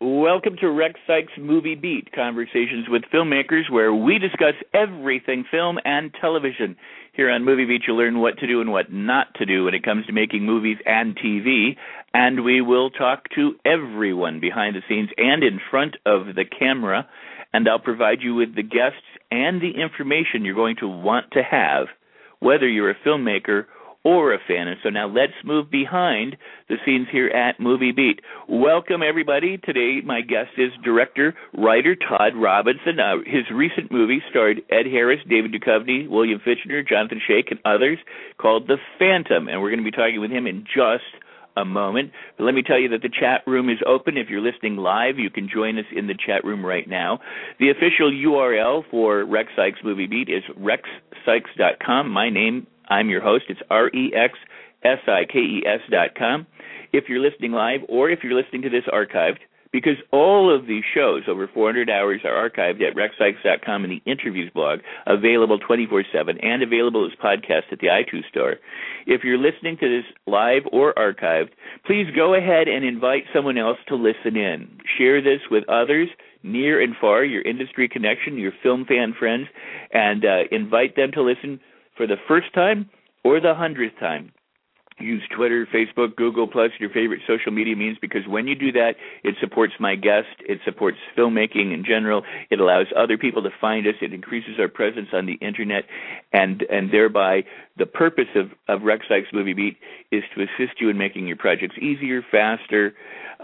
Welcome to Rex Sikes Movie Beat, conversations with filmmakers where we discuss everything film and television. Here on Movie Beat, you'll learn what to do and what not to do when it comes to making movies and TV. And we will talk to everyone behind the scenes and in front of the camera. And I'll provide you with the guests and the information you're going to want to have, whether you're a filmmaker or a fan. And so now let's move behind the scenes here at Movie Beat. Welcome, everybody. Today, my guest is director, writer Todd Robinson. Uh, his recent movie starred Ed Harris, David Duchovny, William Fichtner, Jonathan Schaech, and others called The Phantom. And we're going to be talking with him in just a moment. But let me tell you that the chat room is open. If you're listening live, you can join us in the chat room right now. The official URL for Rex Sikes Movie Beat is rexsikes.com. My name I'm your host. It's R E X S I K E S dot com. If you're listening live or if you're listening to this archived, because all of these shows, over 400 hours, are archived at rexsikes.com in the interviews blog, available 24 7 and available as podcasts at the iTunes Store. If you're listening to this live or archived, please go ahead and invite someone else to listen in. Share this with others near and far, your industry connection, your film fan friends, and uh, invite them to listen for the first time or the hundredth time. Use Twitter, Facebook, Google Plus, your favorite social media means because when you do that, it supports my guest, it supports filmmaking in general, it allows other people to find us, it increases our presence on the internet, and and thereby the purpose of of Rex Sikes Movie Beat is to assist you in making your projects easier, faster,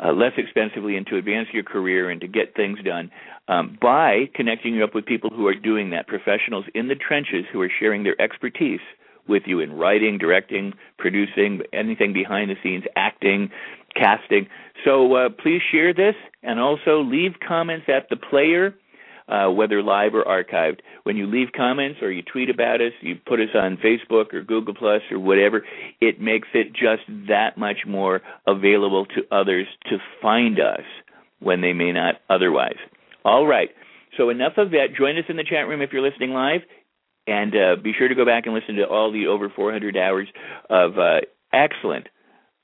uh, less expensively, and to advance your career and to get things done um, by connecting you up with people who are doing that, professionals in the trenches who are sharing their expertise with you in writing, directing, producing, anything behind the scenes, acting, casting. So uh, please share this and also leave comments at the player. Uh, whether live or archived. When you leave comments or you tweet about us, you put us on Facebook or Google Plus or whatever, it makes it just that much more available to others to find us when they may not otherwise. All right. So enough of that. Join us in the chat room if you're listening live. And uh, be sure to go back and listen to all the over 400 hours of uh, excellent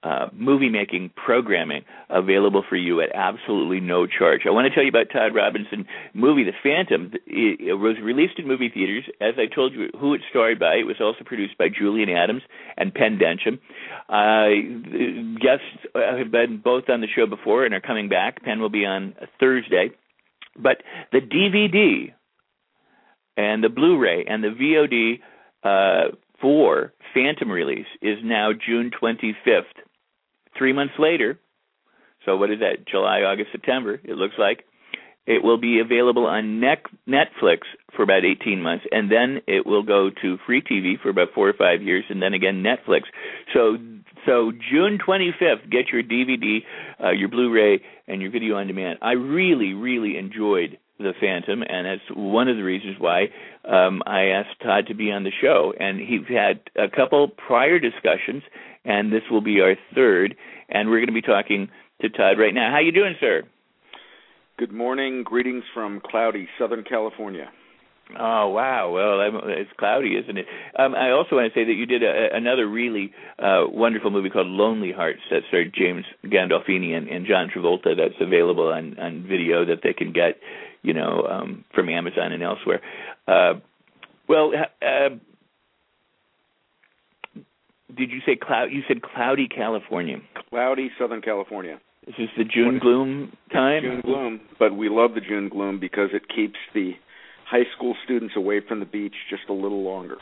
uh, movie making programming available for you at absolutely no charge. I want to tell you about Todd Robinson movie The Phantom. It was released in movie theaters. As I told you, who it starred by. It was also produced by Julian Adams and Pen Densham. Uh, guests have been both on the show before and are coming back. Pen will be on Thursday. But the DVD and the Blu-ray and the VOD uh, for Phantom release is now June 25th. Three months later, so what is that? July, August, September. It looks like it will be available on Netflix for about 18 months, and then it will go to free TV for about four or five years, and then again Netflix. So, so June 25th, get your DVD, uh, your Blu-ray, and your video on demand. I really, really enjoyed the Phantom, and that's one of the reasons why um, I asked Todd to be on the show. And he's had a couple prior discussions, and this will be our third. And we're going to be talking to Todd right now. How you doing, sir? Good morning. Greetings from cloudy Southern California. Oh wow! Well, it's cloudy, isn't it? Um, I also want to say that you did a, another really uh, wonderful movie called Lonely Hearts that starred James Gandolfini and, and John Travolta. That's available on on video that they can get you know, um, from Amazon and elsewhere. Uh, well, uh, did you say cloud? You said cloudy California. Cloudy Southern California. This is the June gloom time. June gloom, but we love the June gloom because it keeps the high school students away from the beach just a little longer.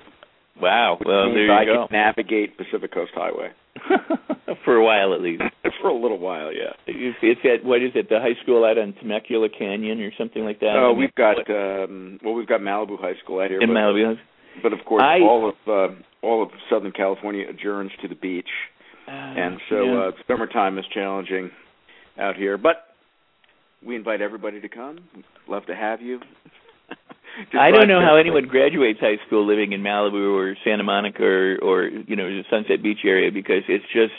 Wow. Well, there you I go. can navigate Pacific Coast Highway. For a while, at least. For a little while, yeah. It's, it's at what is it? The high school out on Temecula Canyon or something like that. Oh, we've got um well, we've got Malibu High School out here. In Malibu. But of course, I, all of uh, all of Southern California adjourns to the beach. and so yeah. uh, summertime is challenging out here. But we invite everybody to come. We'd love to have you. I don't know how anyone graduates high school living in Malibu or Santa Monica or, or you know the Sunset Beach area because it's just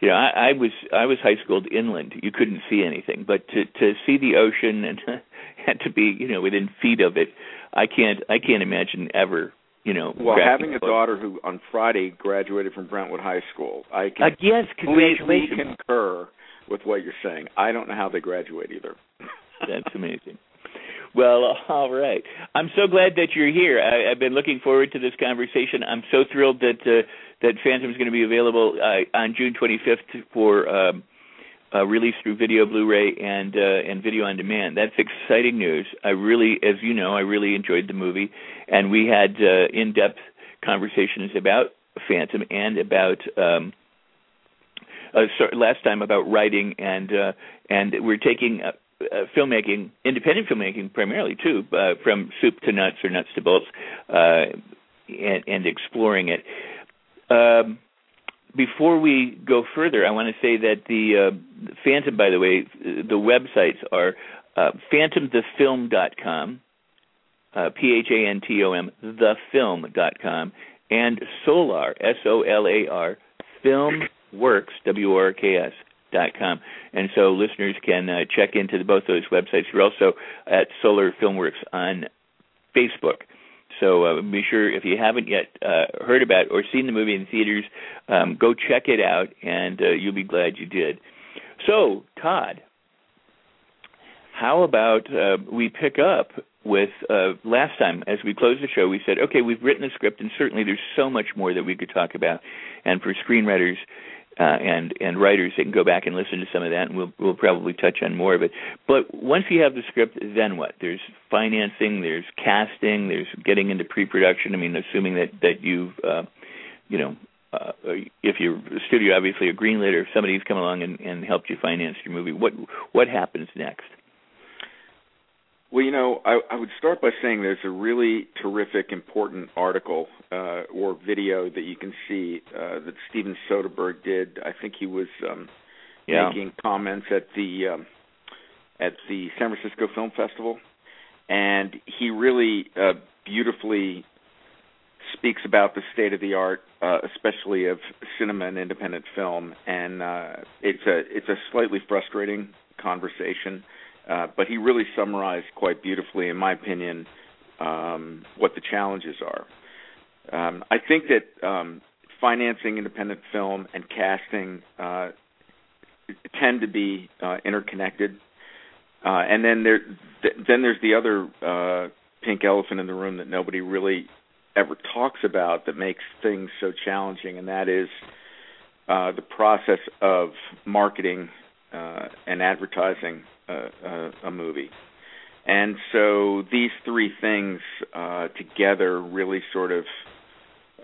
you know I, I was I was high schooled inland. You couldn't see anything, but to to see the ocean and and to be you know within feet of it, I can't I can't imagine ever you know. Well, having a daughter who on Friday graduated from Brentwood High School, I can uh, yes, completely concur with what you're saying. I don't know how they graduate either. That's amazing. Well, all right. I'm so glad that you're here. I, I've been looking forward to this conversation. I'm so thrilled that uh, that Phantom is going to be available uh, on June 25th for um, uh, release through video, Blu-ray, and uh, and video on demand. That's exciting news. I really, as you know, I really enjoyed the movie, and we had uh, in-depth conversations about Phantom and about. Um, uh, sorry, last time about writing and uh, and we're taking uh, uh, filmmaking, independent filmmaking primarily too, uh, from soup to nuts or nuts to bolts, uh, and, and exploring it. Um, before we go further, I want to say that the uh, Phantom, by the way, the websites are uh, phantomthefilm.com, uh, P H A N T O M, thefilm.com, and Solar, S O L A R, filmworks, W R K S, dot com. And so listeners can uh, check into both those websites. We're also at Solar Filmworks on Facebook. So uh, be sure if you haven't yet uh, heard about or seen the movie in theaters, um, go check it out, and uh, you'll be glad you did. So Todd, how about uh, we pick up with uh, last time as we closed the show? We said, okay, we've written the script, and certainly there's so much more that we could talk about. And for screenwriters, uh, and and writers they can go back and listen to some of that, and we'll we'll probably touch on more of it. But once you have the script, then what? There's financing, there's casting, there's getting into pre-production. I mean, assuming that that you've uh, you know. Uh, if you're studio, obviously a greenlit, or if somebody's come along and, and helped you finance your movie, what what happens next? Well, you know, I, I would start by saying there's a really terrific, important article uh, or video that you can see uh, that Steven Soderbergh did. I think he was um, yeah. making comments at the um, at the San Francisco Film Festival, and he really uh, beautifully speaks about the state of the art, uh, especially of cinema and independent film. And uh, it's a it's a slightly frustrating conversation uh, but he really summarized quite beautifully, in my opinion, um, what the challenges are. Um, I think that um, financing independent film and casting uh, tend to be uh, interconnected. Uh, and then there, th- then there's the other uh, pink elephant in the room that nobody really ever talks about that makes things so challenging, and that is the process of marketing and advertising a, a, movie. And so these three things uh, together really sort of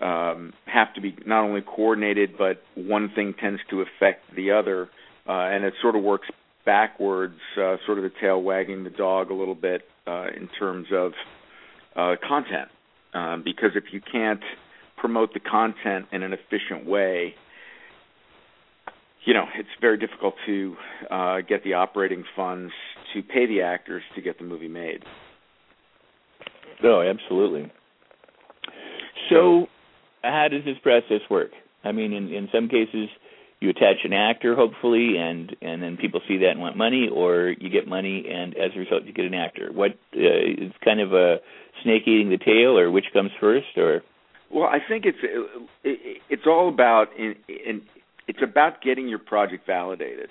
um, have to be not only coordinated, but one thing tends to affect the other, uh, and it sort of works backwards, uh, sort of the tail wagging the dog a little bit uh, in terms of uh, content. Um, because if you can't promote the content in an efficient way, you know, it's very difficult to uh, get the operating funds to pay the actors to get the movie made. No, absolutely. So, how does this process work? I mean, in in some cases, you attach an actor, hopefully, and and then people see that and want money, or you get money and as a result you get an actor. What uh, it's kind of a snake eating the tail, or which comes first, or? Well, I think it's it, it's all about in, in it's about getting your project validated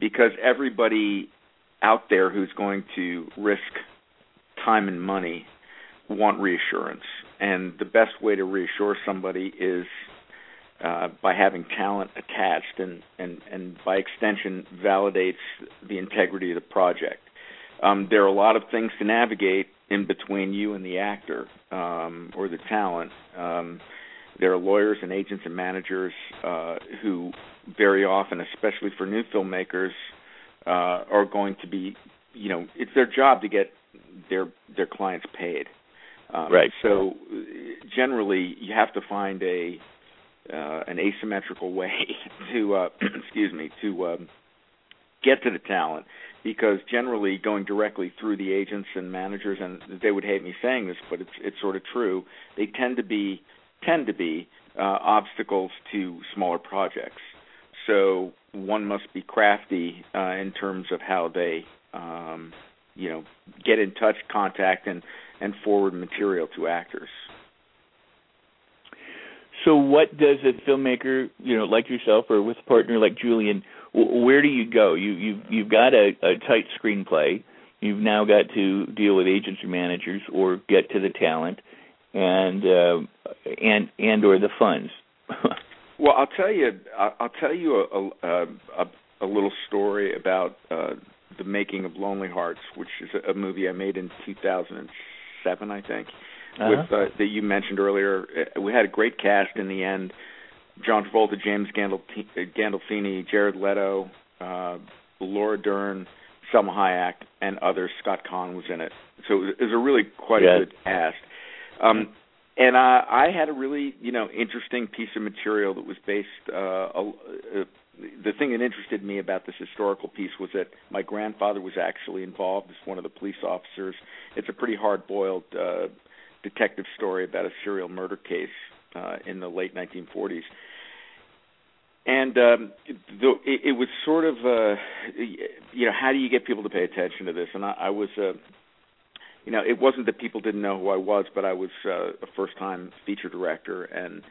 because everybody out there who's going to risk time and money want reassurance and the best way to reassure somebody is uh, by having talent attached and, and, and by extension validates the integrity of the project. Um, there are a lot of things to navigate in between you and the actor um, or the talent. Um, there are lawyers and agents and managers uh, who very often, especially for new filmmakers, uh, are going to be, you know, it's their job to get their their clients paid. Um, right. So generally, you have to find a uh, an asymmetrical way to uh, excuse me to um, get to the talent because generally going directly through the agents and managers and they would hate me saying this but it's it's sort of true they tend to be tend to be uh, obstacles to smaller projects so one must be crafty uh, in terms of how they um, you know get in touch contact and and forward material to actors so, what does a filmmaker, you know, like yourself or with a partner like Julian, where do you go? You you've you've got a, a tight screenplay. You've now got to deal with agents or managers, or get to the talent, and uh, and and or the funds. well, I'll tell you. I'll tell you a a, a, a little story about uh, the making of Lonely Hearts, which is a movie I made in 2007, I think uh-huh. with uh, that you mentioned earlier. We had a great cast in the end. John Travolta, James Gandolfini, Jared Leto, uh, Laura Dern, Salma Hayek, and others. Scott Caan was in it, so it was a really quite yes. a good cast. Um, and I, I had a really, you know, interesting piece of material that was based. Uh, uh, the thing that interested me about this historical piece was that my grandfather was actually involved as one of the police officers. It's a pretty hard-boiled uh, detective story about a serial murder case uh, in the late 1940s. And um, the, it, it was sort of, uh, you know, how do you get people to pay attention to this? And I, I was, uh, you know, it wasn't that people didn't know who I was, but I was uh, a first-time feature director, and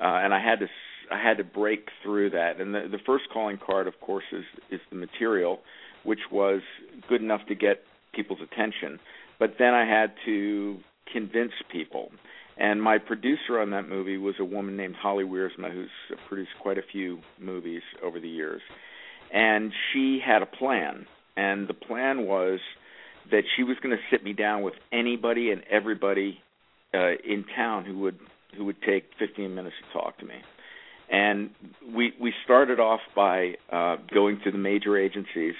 uh, and I had to I had to break through that. And the, the first calling card, of course, is is the material, which was good enough to get people's attention. But then I had to convince people. And my producer on that movie was a woman named Holly Wiersma, who's produced quite a few movies over the years. And she had a plan, and the plan was that she was going to sit me down with anybody and everybody uh, in town who would who would take 15 minutes to talk to me. And we we started off by uh, going to the major agencies,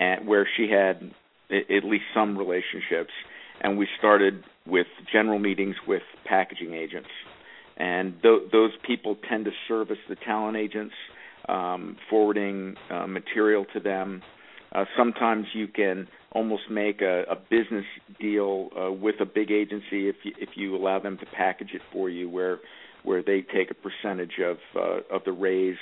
and where she had at least some relationships, and we started with general meetings with packaging agents, and th- those people tend to service the talent agents, um, forwarding uh, material to them. Uh, sometimes you can almost make a, a business deal uh, with a big agency if you, if you allow them to package it for you, where where they take a percentage of uh, of the raise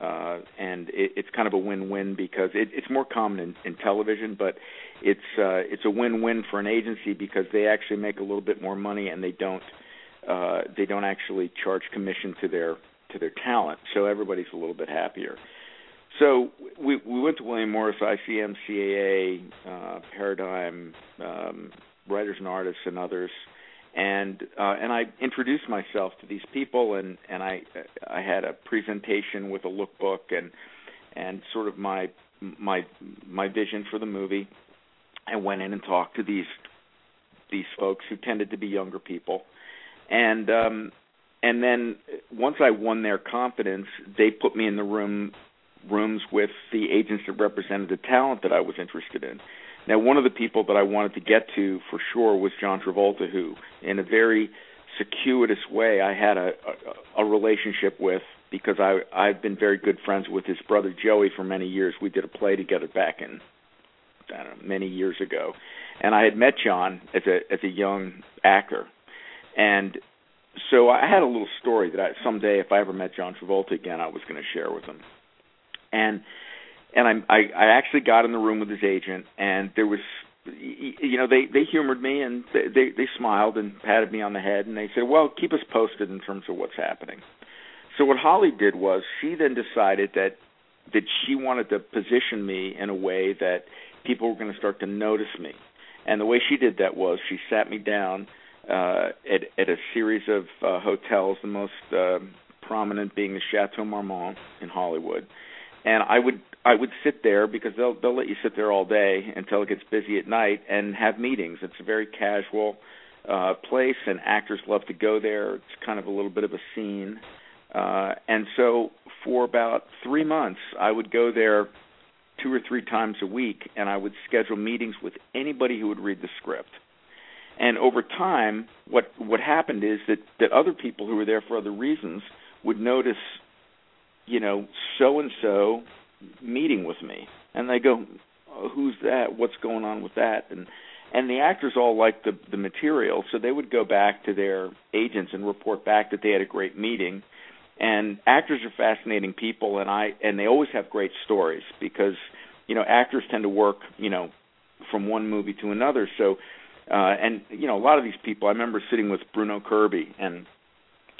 uh, and it, it's kind of a win-win because it, it's more common in, in television, but it's uh, it's a win-win for an agency because they actually make a little bit more money and they don't uh, they don't actually charge commission to their to their talent, so everybody's a little bit happier. So we we went to William Morris, ICM, CAA, uh, Paradigm, um, Writers and Artists, and others and uh, and I introduced myself to these people, and and I I had a presentation with a lookbook and and sort of my my my vision for the movie. I went in and talked to these these folks who tended to be younger people, and um, and then once I won their confidence, they put me in the room rooms with the agents that represented the talent that I was interested in. Now, one of the people that I wanted to get to for sure was John Travolta, who, in a very circuitous way, I had a, a, a relationship with because I I've been very good friends with his brother Joey for many years. We did a play together back in I don't know, many years ago, and I had met John as a as a young actor, and so I had a little story that I someday, if I ever met John Travolta again, I was going to share with him, and and I, I I actually got in the room with his agent, and there was, you know, they they humored me and they they, smiled and patted me on the head, and they said, well, keep us posted in terms of what's happening. So what Holly did was she then decided that that she wanted to position me in a way that people were going to start to notice me, and the way she did that was she sat me down uh, at at a series of uh, hotels, the most uh, prominent being the Chateau Marmont in Hollywood and I would I would sit there because they'll they'll let you sit there all day until it gets busy at night and have meetings. It's a very casual uh place and actors love to go there. It's kind of a little bit of a scene. Uh and so for about 3 months I would go there two or three times a week and I would schedule meetings with anybody who would read the script. And over time what what happened is that that other people who were there for other reasons would notice, you know, so and so meeting with me, and they go, oh, "Who's that? What's going on with that?" and and the actors all liked the the material, so they would go back to their agents and report back that they had a great meeting. And actors are fascinating people, and I and they always have great stories because you know actors tend to work you know from one movie to another. So uh and you know a lot of these people, I remember sitting with Bruno Kirby and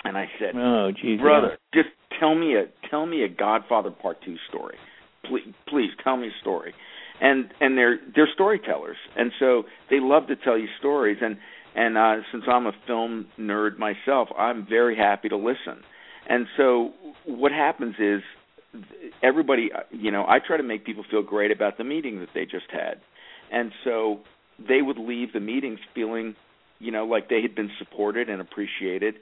and I said, "Oh, geez, brother, yeah. just tell me a tell me a Godfather Part Two story, please, please tell me a story." and and they're they're storytellers, and so they love to tell you stories. And and uh, since I'm a film nerd myself, I'm very happy to listen. And so what happens is everybody, you know, I try to make people feel great about the meeting that they just had, and so they would leave the meetings feeling, you know, like they had been supported and appreciated,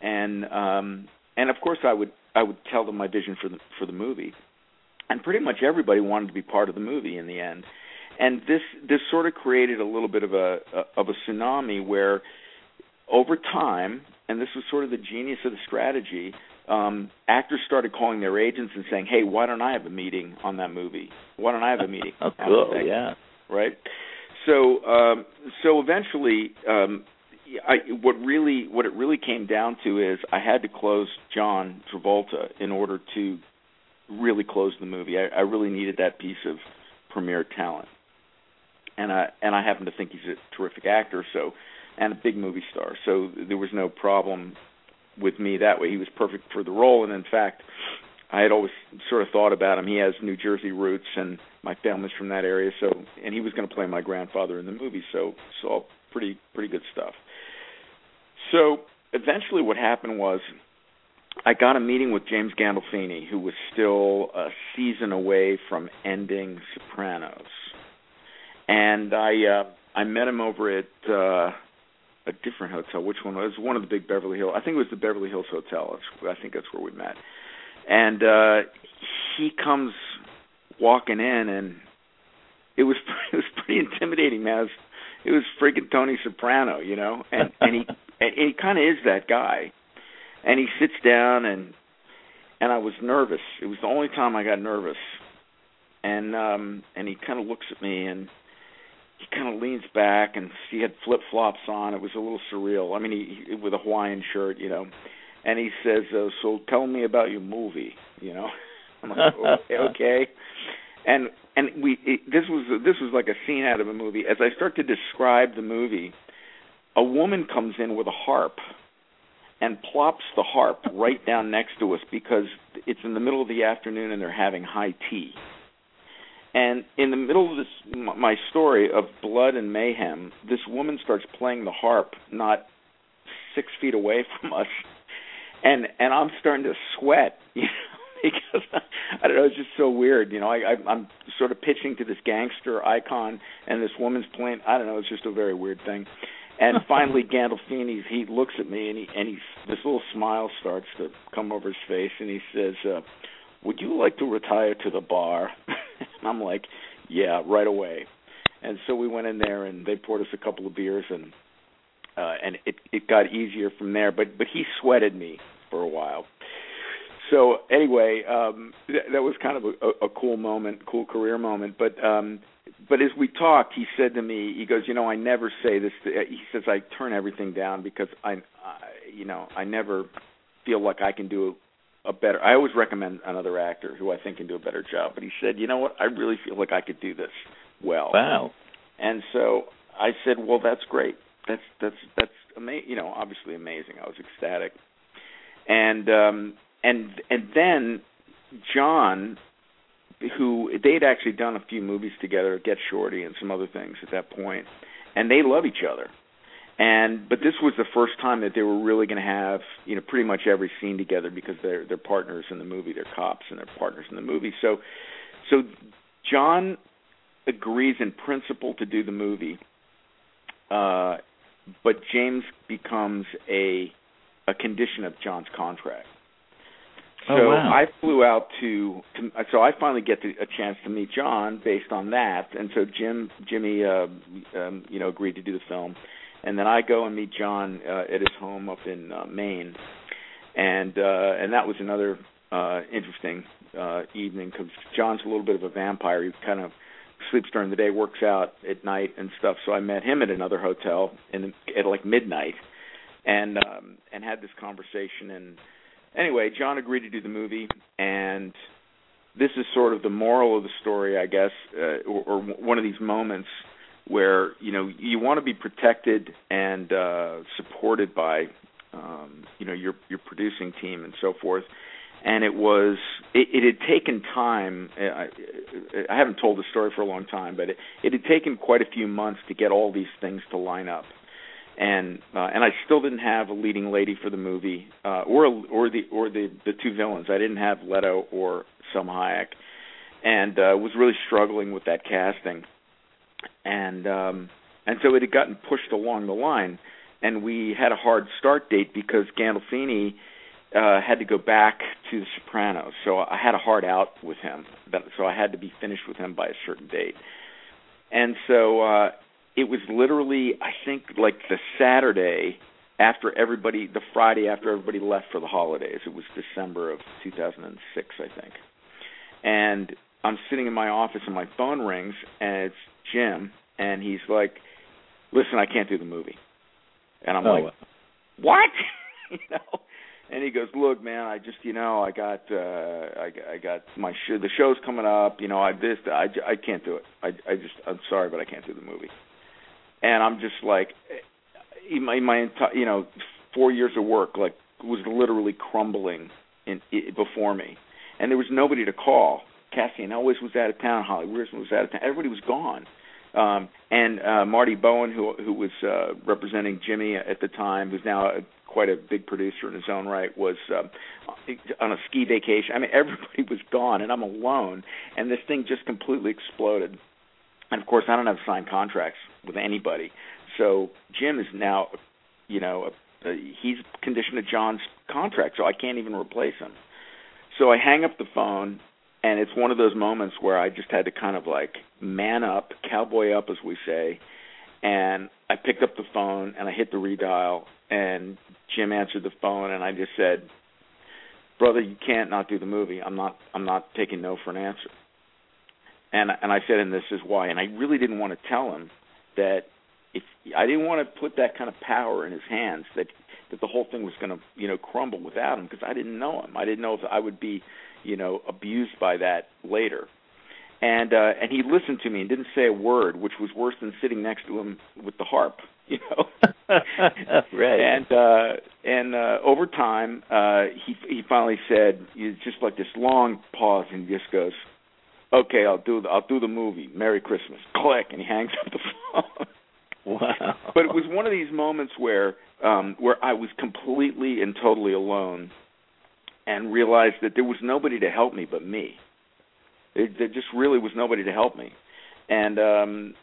and um, and of course I would I would tell them my vision for the for the movie and pretty much everybody wanted to be part of the movie in the end. And this this sort of created a little bit of a, a of a tsunami where over time, and this was sort of the genius of the strategy, um, actors started calling their agents and saying, "Hey, why don't I have a meeting on that movie? Why don't I have a meeting?" oh, cool. Yeah. Right. So, um, so eventually, um, I, what really what it really came down to is I had to close John Travolta in order to really closed the movie. I, I really needed that piece of premier talent, and I and I happen to think he's a terrific actor, so and a big movie star. So there was no problem with me that way. He was perfect for the role, and in fact, I had always sort of thought about him. He has New Jersey roots, and my family's from that area. So, and he was going to play my grandfather in the movie. So, so pretty pretty good stuff. So eventually, what happened was I got a meeting with James Gandolfini, who was still a season away from ending Sopranos, and I uh, I met him over at uh, a different hotel. Which one was one of the big Beverly Hills? I think it was the Beverly Hills Hotel. I think that's where we met. And uh, he comes walking in, and it was it was pretty intimidating, man. It was, it was freaking Tony Soprano, you know, and and he and he kind of is that guy and he sits down and and I was nervous. It was the only time I got nervous. And um and he kind of looks at me and he kind of leans back and he had flip flops on. It was a little surreal. I mean, he, he with a Hawaiian shirt, you know. And he says, uh, "So tell me about your movie," you know. I'm like, okay, okay. And and we it, this was this was like a scene out of a movie. As I start to describe the movie, a woman comes in with a harp and plops the harp right down next to us because it's in the middle of the afternoon and they're having high tea. And in the middle of this, my story of blood and mayhem, this woman starts playing the harp not six feet away from us, and and I'm starting to sweat, you know, because I don't know, it's just so weird, you know. I, I I'm sort of pitching to this gangster icon, and this woman's playing. I don't know, it's just a very weird thing. And finally, Gandolfini he looks at me and he and he this little smile starts to come over his face, and he says, uh, "Would you like to retire to the bar?" and I'm like, "Yeah, right away." And so we went in there, and they poured us a couple of beers, and uh, and it it got easier from there. But but he sweated me for a while. So anyway, um, th- that was kind of a, a cool moment, cool career moment. But um, but as we talked, he said to me, he goes, you know, I never say this. To, he says I turn everything down because I, I, you know, I never feel like I can do a better. I always recommend another actor who I think can do a better job. But he said, you know what, I really feel like I could do this well. Wow. And so I said, well, that's great. That's that's that's amazing. You know, obviously amazing. I was ecstatic. And um and and then John who they had actually done a few movies together, Get Shorty and some other things at that point, and they love each other. And but this was the first time that they were really going to have you know pretty much every scene together because they're they're partners in the movie, they're cops and they're partners in the movie. So so John agrees in principle to do the movie, uh, but James becomes a a condition of John's contract. Oh, So wow. I flew out to, to so I finally get to, a chance to meet John based on that, and so Jim Jimmy uh, um, you know agreed to do the film, and then I go and meet John uh, at his home up in uh, Maine, and uh, and that was another uh, interesting uh, evening because John's a little bit of a vampire. He kind of sleeps during the day, works out at night and stuff. So I met him at another hotel in at like midnight, and um, and had this conversation. And anyway, John agreed to do the movie, and this is sort of the moral of the story, I guess, uh, or, or one of these moments where you know you want to be protected and uh, supported by um, you know your your producing team and so forth and it was it, it had taken time. I, I haven't told the story for a long time, but it, it had taken quite a few months to get all these things to line up, and uh, and I still didn't have a leading lady for the movie, uh, or or the or the the two villains. I didn't have Leto or Salma Hayek, and uh, was really struggling with that casting, and um, and so it had gotten pushed along the line, and we had a hard start date because Gandolfini uh, had to go back to The Sopranos, so I had a hard out with him. But, so I had to be finished with him by a certain date, and so uh, it was literally, I think, like the Saturday after everybody, the Friday after everybody left for the holidays. It was December of 2006, I think, and I'm sitting in my office and my phone rings, and it's Jim, and he's like, "Listen, I can't do the movie," and I'm oh, like, "What?" you know and he goes, "Look, man, I just, you know, I got, uh, I, I got my show. The show's coming up. You know, I this, I, I can't do it. I, I just, I'm sorry, but I can't do the movie." And I'm just like, in my, my entire, you know, four years of work, like, was literally crumbling in, in before me, and there was nobody to call. Cassian Elwes was out of town. Holly Wilson was out of town. Everybody was gone. Um, and uh, Marty Bowen, who who was uh, representing Jimmy at the time, who's now a quite a big producer in his own right, was um, on a ski vacation. I mean, everybody was gone, and I'm alone, and this thing just completely exploded. And of course, I don't have signed contracts with anybody, so Jim is now, you know, uh, he's conditioned to John's contract, so I can't even replace him. So I hang up the phone, and it's one of those moments where I just had to kind of like man up, cowboy up, as we say, and I picked up the phone and I hit the redial, and Jim answered the phone, and I just said, "Brother, you can't not do the movie. I'm not. I'm not taking no for an answer." And and I said, and this is why. And I really didn't want to tell him that if I didn't want to put that kind of power in his hands that that the whole thing was going to you know crumble without him because I didn't know him. I didn't know if I would be you know abused by that later and uh and he listened to me and didn't say a word which was worse than sitting next to him with the harp you know right and uh and uh over time uh he he finally said just like this long pause and he just goes okay i'll do the, i'll do the movie merry christmas. Click and he hangs up the phone. Wow. But it was one of these moments where um where i was completely and totally alone and realized that there was nobody to help me but me. It, there just really was nobody to help me, and um,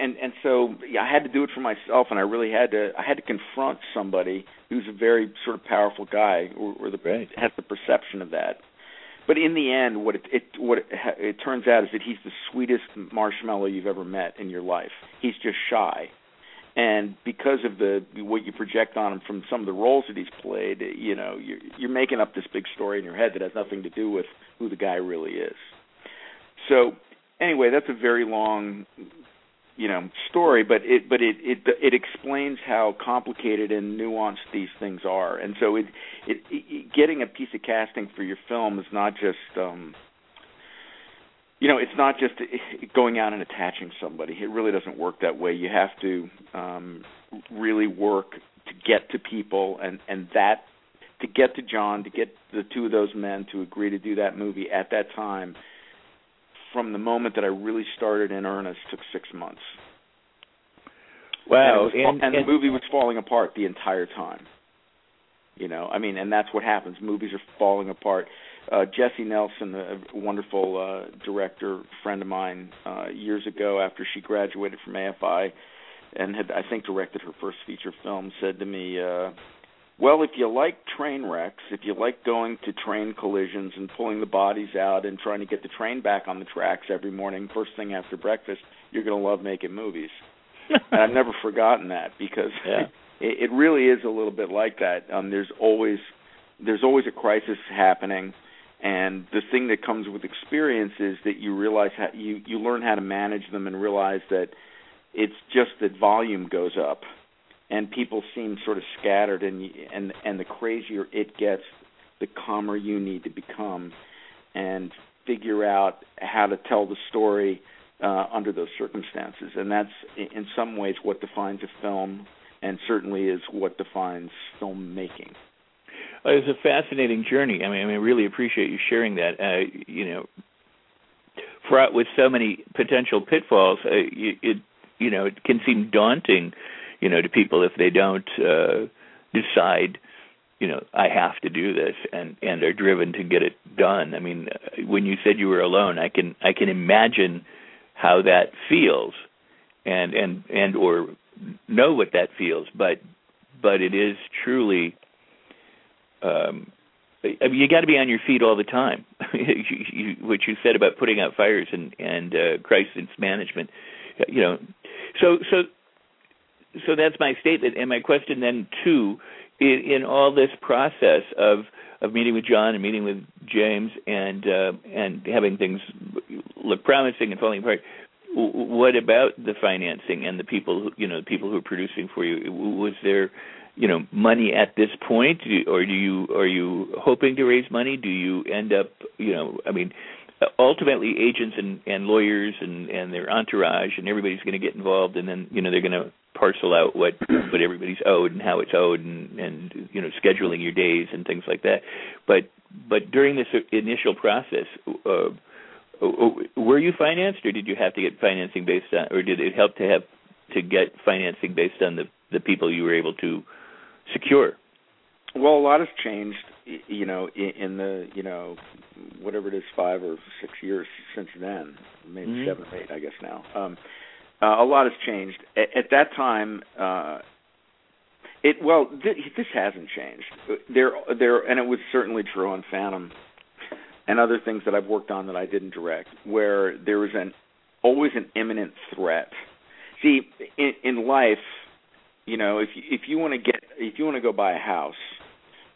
and and so yeah, I had to do it for myself, and I really had to I had to confront somebody who's a very sort of powerful guy, or, or the right. has the perception of that. But in the end, what it, it what it, it turns out is that he's the sweetest marshmallow you've ever met in your life. He's just shy, and because of the what you project on him from some of the roles that he's played, you know, you're you're making up this big story in your head that has nothing to do with who the guy really is. So anyway, that's a very long, you know, story, but it but it it it explains how complicated and nuanced these things are. And so it it, it getting a piece of casting for your film is not just um you know it's not just going out and attaching somebody it really doesn't work that way you have to um really work to get to people and and that to get to John to get the two of those men to agree to do that movie at that time from the moment that I really started in earnest took six months. Wow, and, was, and, and the movie was falling apart the entire time. You know, I mean, and that's what happens. Movies are falling apart. Uh, Jessie Nelson, a wonderful uh, director friend of mine, uh, years ago after she graduated from AFI and had, I think, directed her first feature film, said to me, uh, well, if you like train wrecks, if you like going to train collisions and pulling the bodies out and trying to get the train back on the tracks every morning, first thing after breakfast, you're going to love making movies. and I've never forgotten that because yeah. it, it really is a little bit like that. Um, there's always there's always a crisis happening and the thing that comes with experience is that you realize how you you learn how to manage them and realize that it's just that volume goes up and people seem sort of scattered and and and the crazier it gets the calmer you need to become and figure out how to tell the story uh, under those circumstances and that's in some ways what defines a film and certainly is what defines filmmaking well, it was a fascinating journey. I mean, I really appreciate you sharing that. Uh, you know, fraught with so many potential pitfalls, uh, it, it you know it can seem daunting, you know, to people if they don't uh, decide, you know, I have to do this and and are driven to get it done. I mean, when you said you were alone, I can I can imagine how that feels, and and and or know what that feels, but but it is truly um, I mean, you got to be on your feet all the time. you, you, what you said about putting out fires and and uh, crisis management, you know, so so so that's my statement. And my question then too, in, in all this process of of meeting with John and meeting with James and uh, and having things look promising and falling apart. What about the financing and the people, who, you know, the people who are producing for you? Was there you know money at this point or do you are you hoping to raise money do you end up you know i mean ultimately agents and and lawyers and and their entourage and everybody's going to get involved and then you know they're going to parcel out what what everybody's owed and how it's owed and and you know scheduling your days and things like that but but during this initial process uh were you financed or did you have to get financing based on or did it help to have to get financing based on the the people you were able to secure? Well, a lot has changed, you know, in, the you know whatever it is, five or six years since then, maybe mm-hmm. seven or eight, I guess now. Um, uh, a lot has changed. At, at that time, uh, it well, th- this hasn't changed. There, there, and it was certainly true on Phantom and other things that I've worked on that I didn't direct, where there was an always an imminent threat. See, in, in life, you know, if you, if you want to get if you want to go buy a house,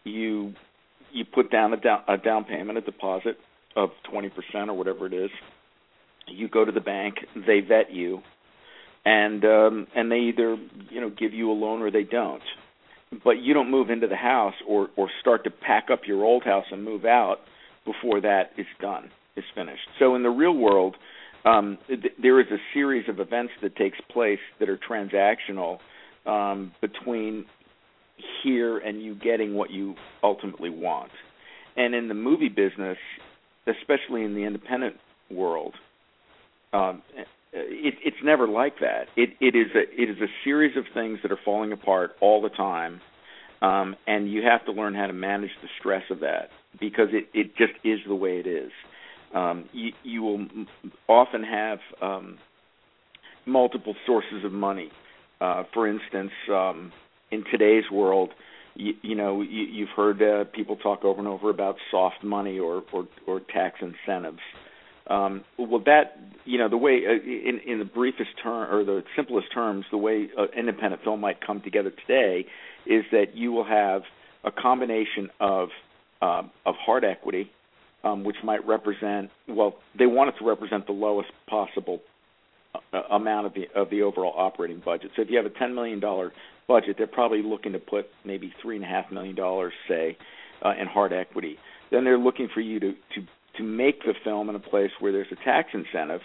you you put down a down a down payment, a deposit of twenty percent or whatever it is. You go to the bank, they vet you, and um, and they either you know give you a loan or they don't. But you don't move into the house or or start to pack up your old house and move out before that is done, is finished. So in the real world, um, th- there is a series of events that takes place that are transactional um, between here and you getting what you ultimately want. And in the movie business, especially in the independent world, um, it, it's never like that. It, it is a it is a series of things that are falling apart all the time, um, and you have to learn how to manage the stress of that because it, it just is the way it is. Um, you, you will often have um, multiple sources of money uh, for instance, um, in today's world, you, you know, you, you've heard uh, people talk over and over about soft money or or, or tax incentives. Um, well, that you know, the way uh, in in the briefest term or the simplest terms, the way uh, independent film might come together today is that you will have a combination of uh, of hard equity, um, which might represent well, they want it to represent the lowest possible amount of the of the overall operating budget. So if you have a ten million dollar budget, they're probably looking to put maybe three and a half million dollars, say, uh, in hard equity. Then they're looking for you to to to make the film in a place where there's a tax incentive.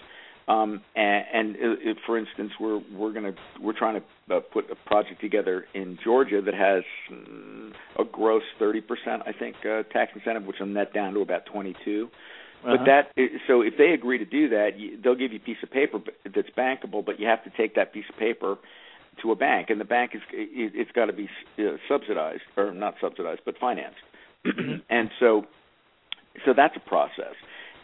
Um, and, and it, for instance, we're we're gonna we're trying to uh, put a project together in Georgia that has mm, a gross 30%, I think, uh, tax incentive, which will net down to about 22. Uh-huh. But that so if they agree to do that, they'll give you a piece of paper that's bankable, but you have to take that piece of paper to a bank, and the bank is it, it's got to be uh, subsidized or not subsidized, but financed. Mm-hmm. and so so that's a process.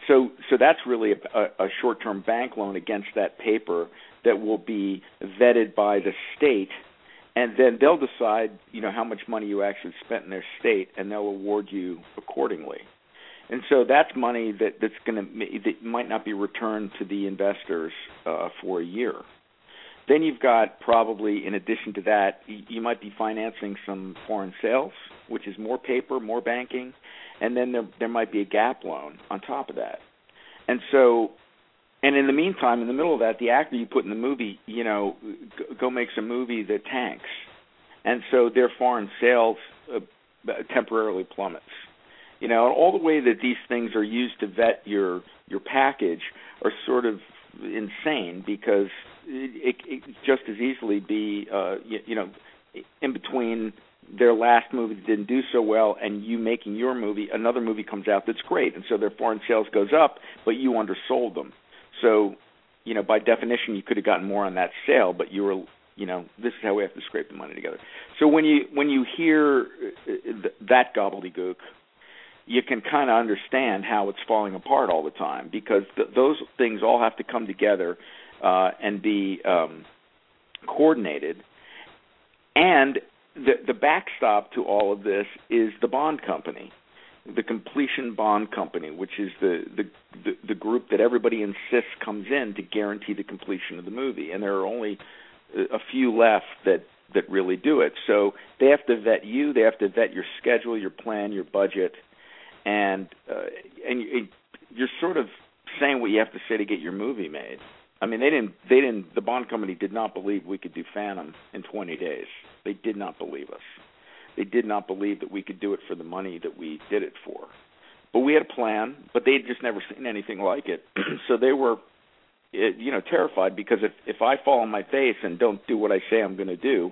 So so that's really a, a short-term bank loan against that paper that will be vetted by the state and then they'll decide, you know, how much money you actually spent in their state, and they'll award you accordingly and so that's money that that's going to that might not be returned to the investors uh, for a year. Then you've got probably, in addition to that, you might be financing some foreign sales, which is more paper, more banking, and then there there might be a gap loan on top of that. And so, and in the meantime, in the middle of that, the actor you put in the movie, you know, go makes a movie that tanks, and so their foreign sales uh, temporarily plummets. You know, all the way that these things are used to vet your your package are sort of insane because it, it, it just as easily be uh, you, you know in between their last movie that didn't do so well and you making your movie, another movie comes out that's great, and so their foreign sales goes up, but you undersold them. So, you know, by definition, you could have gotten more on that sale, but you were, you know, this is how we have to scrape the money together. So when you when you hear uh, that gobbledygook, you can kind of understand how it's falling apart all the time because th- those things all have to come together uh, and be um, coordinated. And the the backstop to all of this is the bond company, the completion bond company, which is the the the, the group that everybody insists comes in to guarantee the completion of the movie, and there are only a few left that that really do it. So they have to vet you, they have to vet your schedule, your plan, your budget, and uh, and you're sort of saying what you have to say to get your movie made. I mean, they didn't. They didn't. The Bond company did not believe we could do Phantom in 20 days. They did not believe us. They did not believe that we could do it for the money that we did it for. But we had a plan, but they had just never seen anything like it. so they were, you know, terrified because if if I fall on my face and don't do what I say I'm going to do,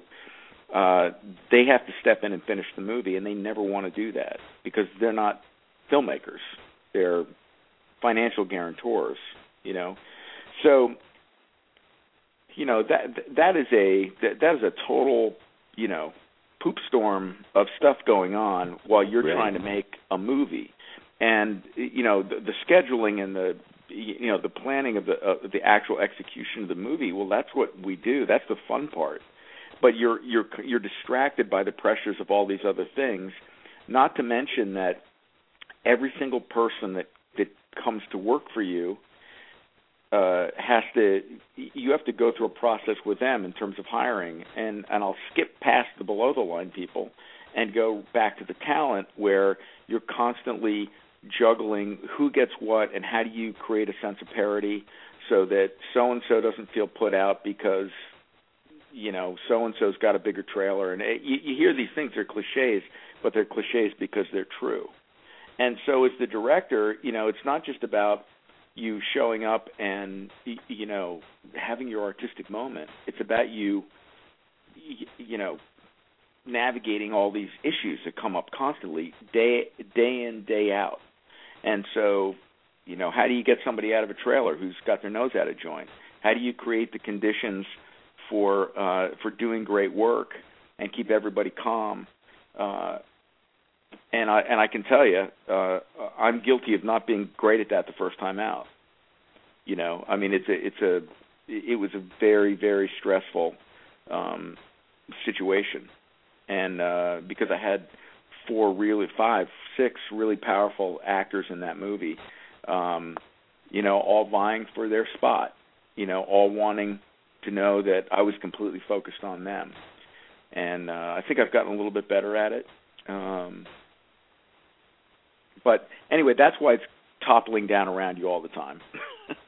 uh, they have to step in and finish the movie, and they never want to do that because they're not filmmakers. They're financial guarantors, you know so you know that that is a that, that is a total you know poop storm of stuff going on while you're right. trying to make a movie. And you know the, the scheduling and the you know the planning of the uh, the actual execution of the movie well that's what we do. That's the fun part. But you're you're you're distracted by the pressures of all these other things. Not to mention that every single person that that comes to work for you uh, has to you have to go through a process with them in terms of hiring. And and I'll skip past the below the line people and go back to the talent where you're constantly juggling who gets what and how do you create a sense of parity so that so and so doesn't feel put out because you know so and so's got a bigger trailer. And it, you, you hear these things they're cliches but they're cliches because they're true. And so as the director you know it's not just about you showing up and you know having your artistic moment. It's about you you know navigating all these issues that come up constantly day day in day out. And so, you know, how do you get somebody out of a trailer who's got their nose out of joint? How do you create the conditions for uh for doing great work and keep everybody calm? Uh and I and I can tell you, uh, I'm guilty of not being great at that the first time out. You know, I mean, it's a it's a it was a very very stressful um, situation, and uh, because I had four really five six really powerful actors in that movie, um, you know, all vying for their spot, you know, all wanting to know that I was completely focused on them, and uh, I think I've gotten a little bit better at it. Um, but anyway, that's why it's toppling down around you all the time.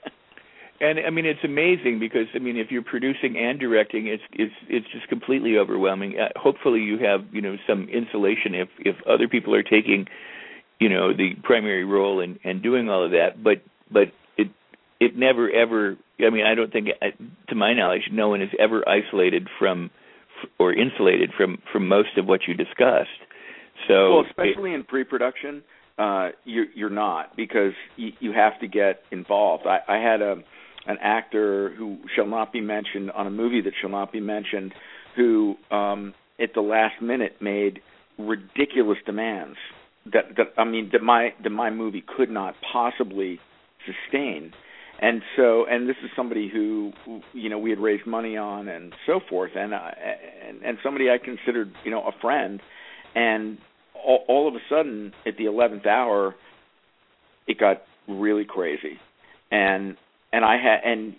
and I mean it's amazing because I mean if you're producing and directing, it's it's it's just completely overwhelming. Uh, hopefully you have you know some insulation if if other people are taking you know the primary role and and doing all of that, but but it it never ever. I mean I don't think to my knowledge no one is ever isolated from or insulated from from most of what you discussed. So well, especially it, in pre-production uh, you're, you're not because you, you have to get involved. I, I had a an actor who shall not be mentioned on a movie that shall not be mentioned, who um, at the last minute made ridiculous demands that that I mean that my that my movie could not possibly sustain. And so, and this is somebody who, you know, we had raised money on and so forth, and uh, and and somebody I considered, you know, a friend, and all, all of a sudden at the 11th hour it got really crazy and and I had and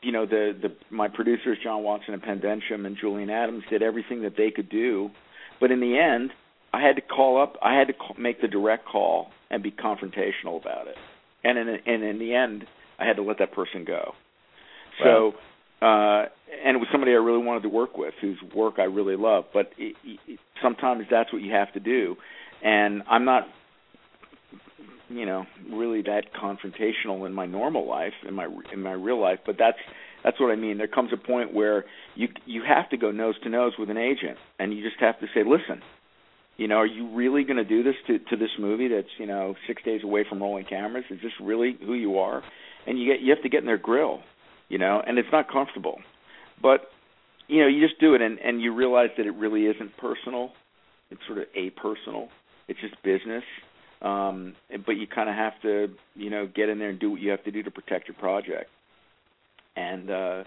you know the the my producers John Watson and Pen Densham and Julian Adams did everything that they could do, but in the end, I had to call up. I had to call, make the direct call and be confrontational about it, and in and in the end, I had to let that person go. Wow. So, uh, and it was somebody I really wanted to work with, whose work I really love. But it, it, sometimes that's what you have to do, and I'm not you know really that confrontational in my normal life in my in my real life. But that's that's what I mean. There comes a point where you you have to go nose to nose with an agent. And you just have to say listen you know are you really going to do this to to this movie that's you know 6 days away from rolling cameras? Is this really who you are? And you get you have to get in their grill you know and it's not comfortable but you know you just do it and and you realize that it really isn't personal it's sort of a personal it's just business um, but you kind of have to, you know, get in there and do what you have to do to protect your project. And uh,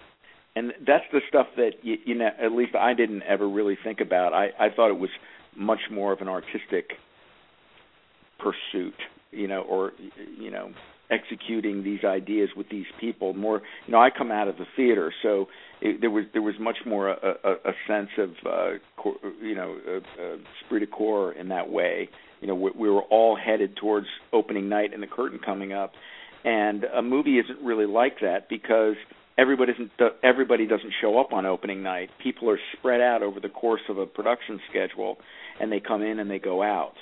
and that's the stuff that you, you know, at least I didn't ever really think about. I I thought it was much more of an artistic pursuit, you know, or you know, executing these ideas with these people. More, you know, I come out of the theater, so it, there was there was much more a, a, a sense of, uh, cor, you know, a, a esprit in that way you know we, we were all headed towards opening night and the curtain coming up and a movie isn't really like that because everybody doesn't everybody doesn't show up on opening night people are spread out over the course of a production schedule and they come in and they go out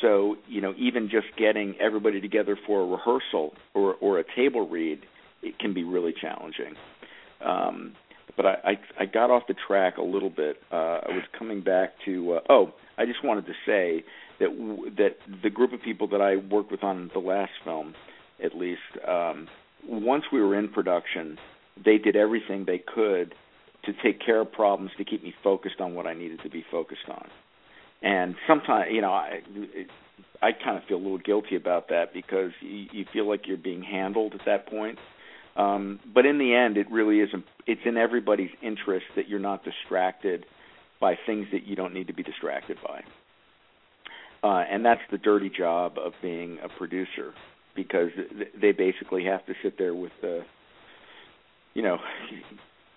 so you know even just getting everybody together for a rehearsal or or a table read it can be really challenging um but I, I I got off the track a little bit. Uh, I was coming back to uh, oh, I just wanted to say that that the group of people that I worked with on the last film, at least, um, once we were in production, they did everything they could to take care of problems to keep me focused on what I needed to be focused on. And sometimes, you know, I I kind of feel a little guilty about that because you, you feel like you're being handled at that point. Um, but in the end, it really isn't. It's in everybody's interest that you're not distracted by things that you don't need to be distracted by uh, and that's the dirty job of being a producer because they basically have to sit there with the you know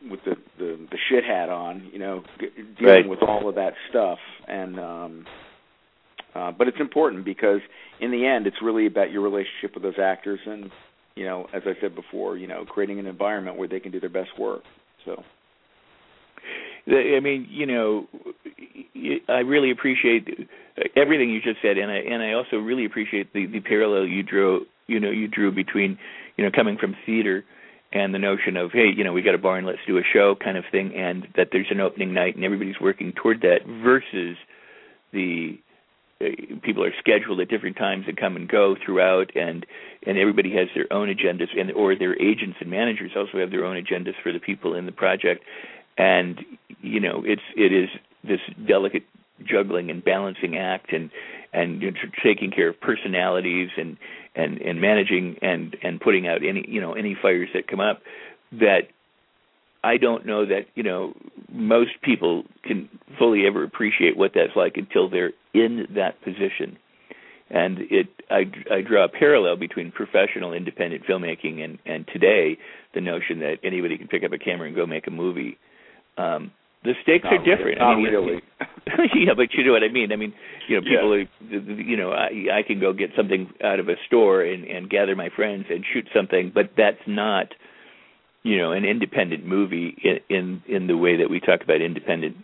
with the the, the shit hat on you know dealing right. with all of that stuff and um uh but it's important because in the end it's really about your relationship with those actors and you know as i said before you know creating an environment where they can do their best work so I mean, you know, I really appreciate everything you just said, and I and I also really appreciate the the parallel you drew. You know, you drew between you know coming from theater and the notion of hey, you know, we got a barn, let's do a show kind of thing, and that there's an opening night and everybody's working toward that versus the uh, people are scheduled at different times and come and go throughout and and everybody has their own agendas and or their agents and managers also have their own agendas for the people in the project. And you know it's it is this delicate juggling and balancing act and and you know, taking care of personalities and and and managing and and putting out any you know any fires that come up that I don't know that you know most people can fully ever appreciate what that's like until they're in that position. And it I, I draw a parallel between professional independent filmmaking and and today the notion that anybody can pick up a camera and go make a movie. Um, the stakes not are different. Really, I mean, really. yeah, but you know what I mean. I mean, you know, people yeah. are, you know, I, I can go get something out of a store and and gather my friends and shoot something, but that's not, you know, an independent movie in in, in the way that we talk about independent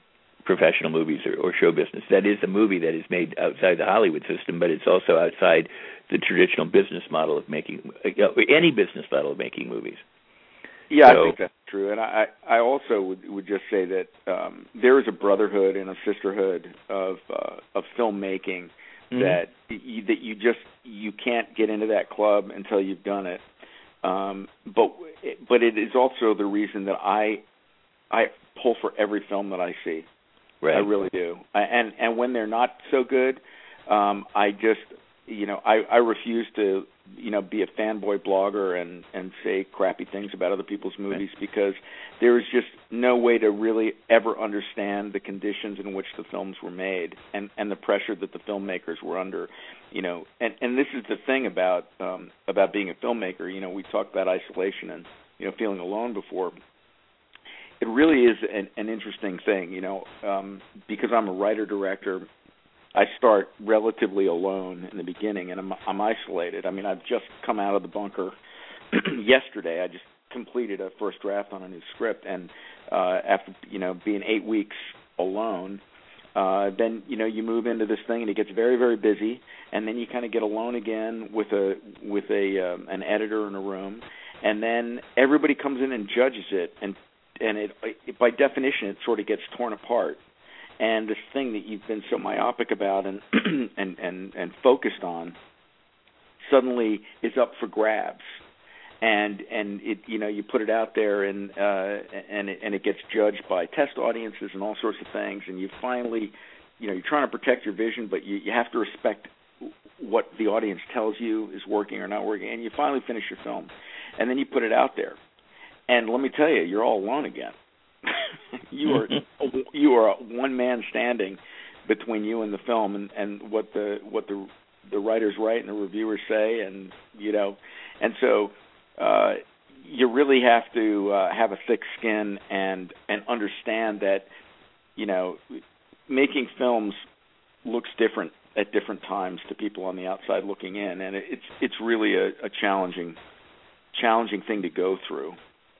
professional movies or, or show business. That is a movie that is made outside the Hollywood system, but it's also outside the traditional business model of making uh, any business model of making movies. Yeah, so, I think that's true, and I I also would would just say that um, there is a brotherhood and a sisterhood of uh, of filmmaking mm-hmm. that you, that you just you can't get into that club until you've done it. Um, but but it is also the reason that I I pull for every film that I see. Right. I really do. I, and and when they're not so good, um, I just you know I I refuse to you know be a fanboy blogger and and say crappy things about other people's movies because there is just no way to really ever understand the conditions in which the films were made and and the pressure that the filmmakers were under you know. And and this is the thing about um about being a filmmaker. You know we talked about isolation and you know feeling alone before. It really is an, an interesting thing you know um because I'm a writer director I start relatively alone in the beginning, and I'm I'm isolated. I mean, I've just come out of the bunker yesterday. I just completed a first draft on a new script, and uh, after you know being eight weeks alone, uh, then you know you move into this thing, and it gets very very busy, and then you kind of get alone again with a with a um, an editor in a room, and then everybody comes in and judges it, and and it, it by definition it sort of gets torn apart and this thing that you've been so myopic about and and and and focused on suddenly is up for grabs. And and it you know you put it out there and uh and it, and it gets judged by test audiences and all sorts of things. And you finally you know you're trying to protect your vision but you you have to respect what the audience tells you is working or not working. And you finally finish your film. And then you put it out there. And let me tell you you're all alone again you are you are one man standing between you and the film and and what the what the the writers write and the reviewers say and you know and so uh you really have to uh have a thick skin and and understand that you know making films looks different at different times to people on the outside looking in. And it's it's really a, a challenging challenging thing to go through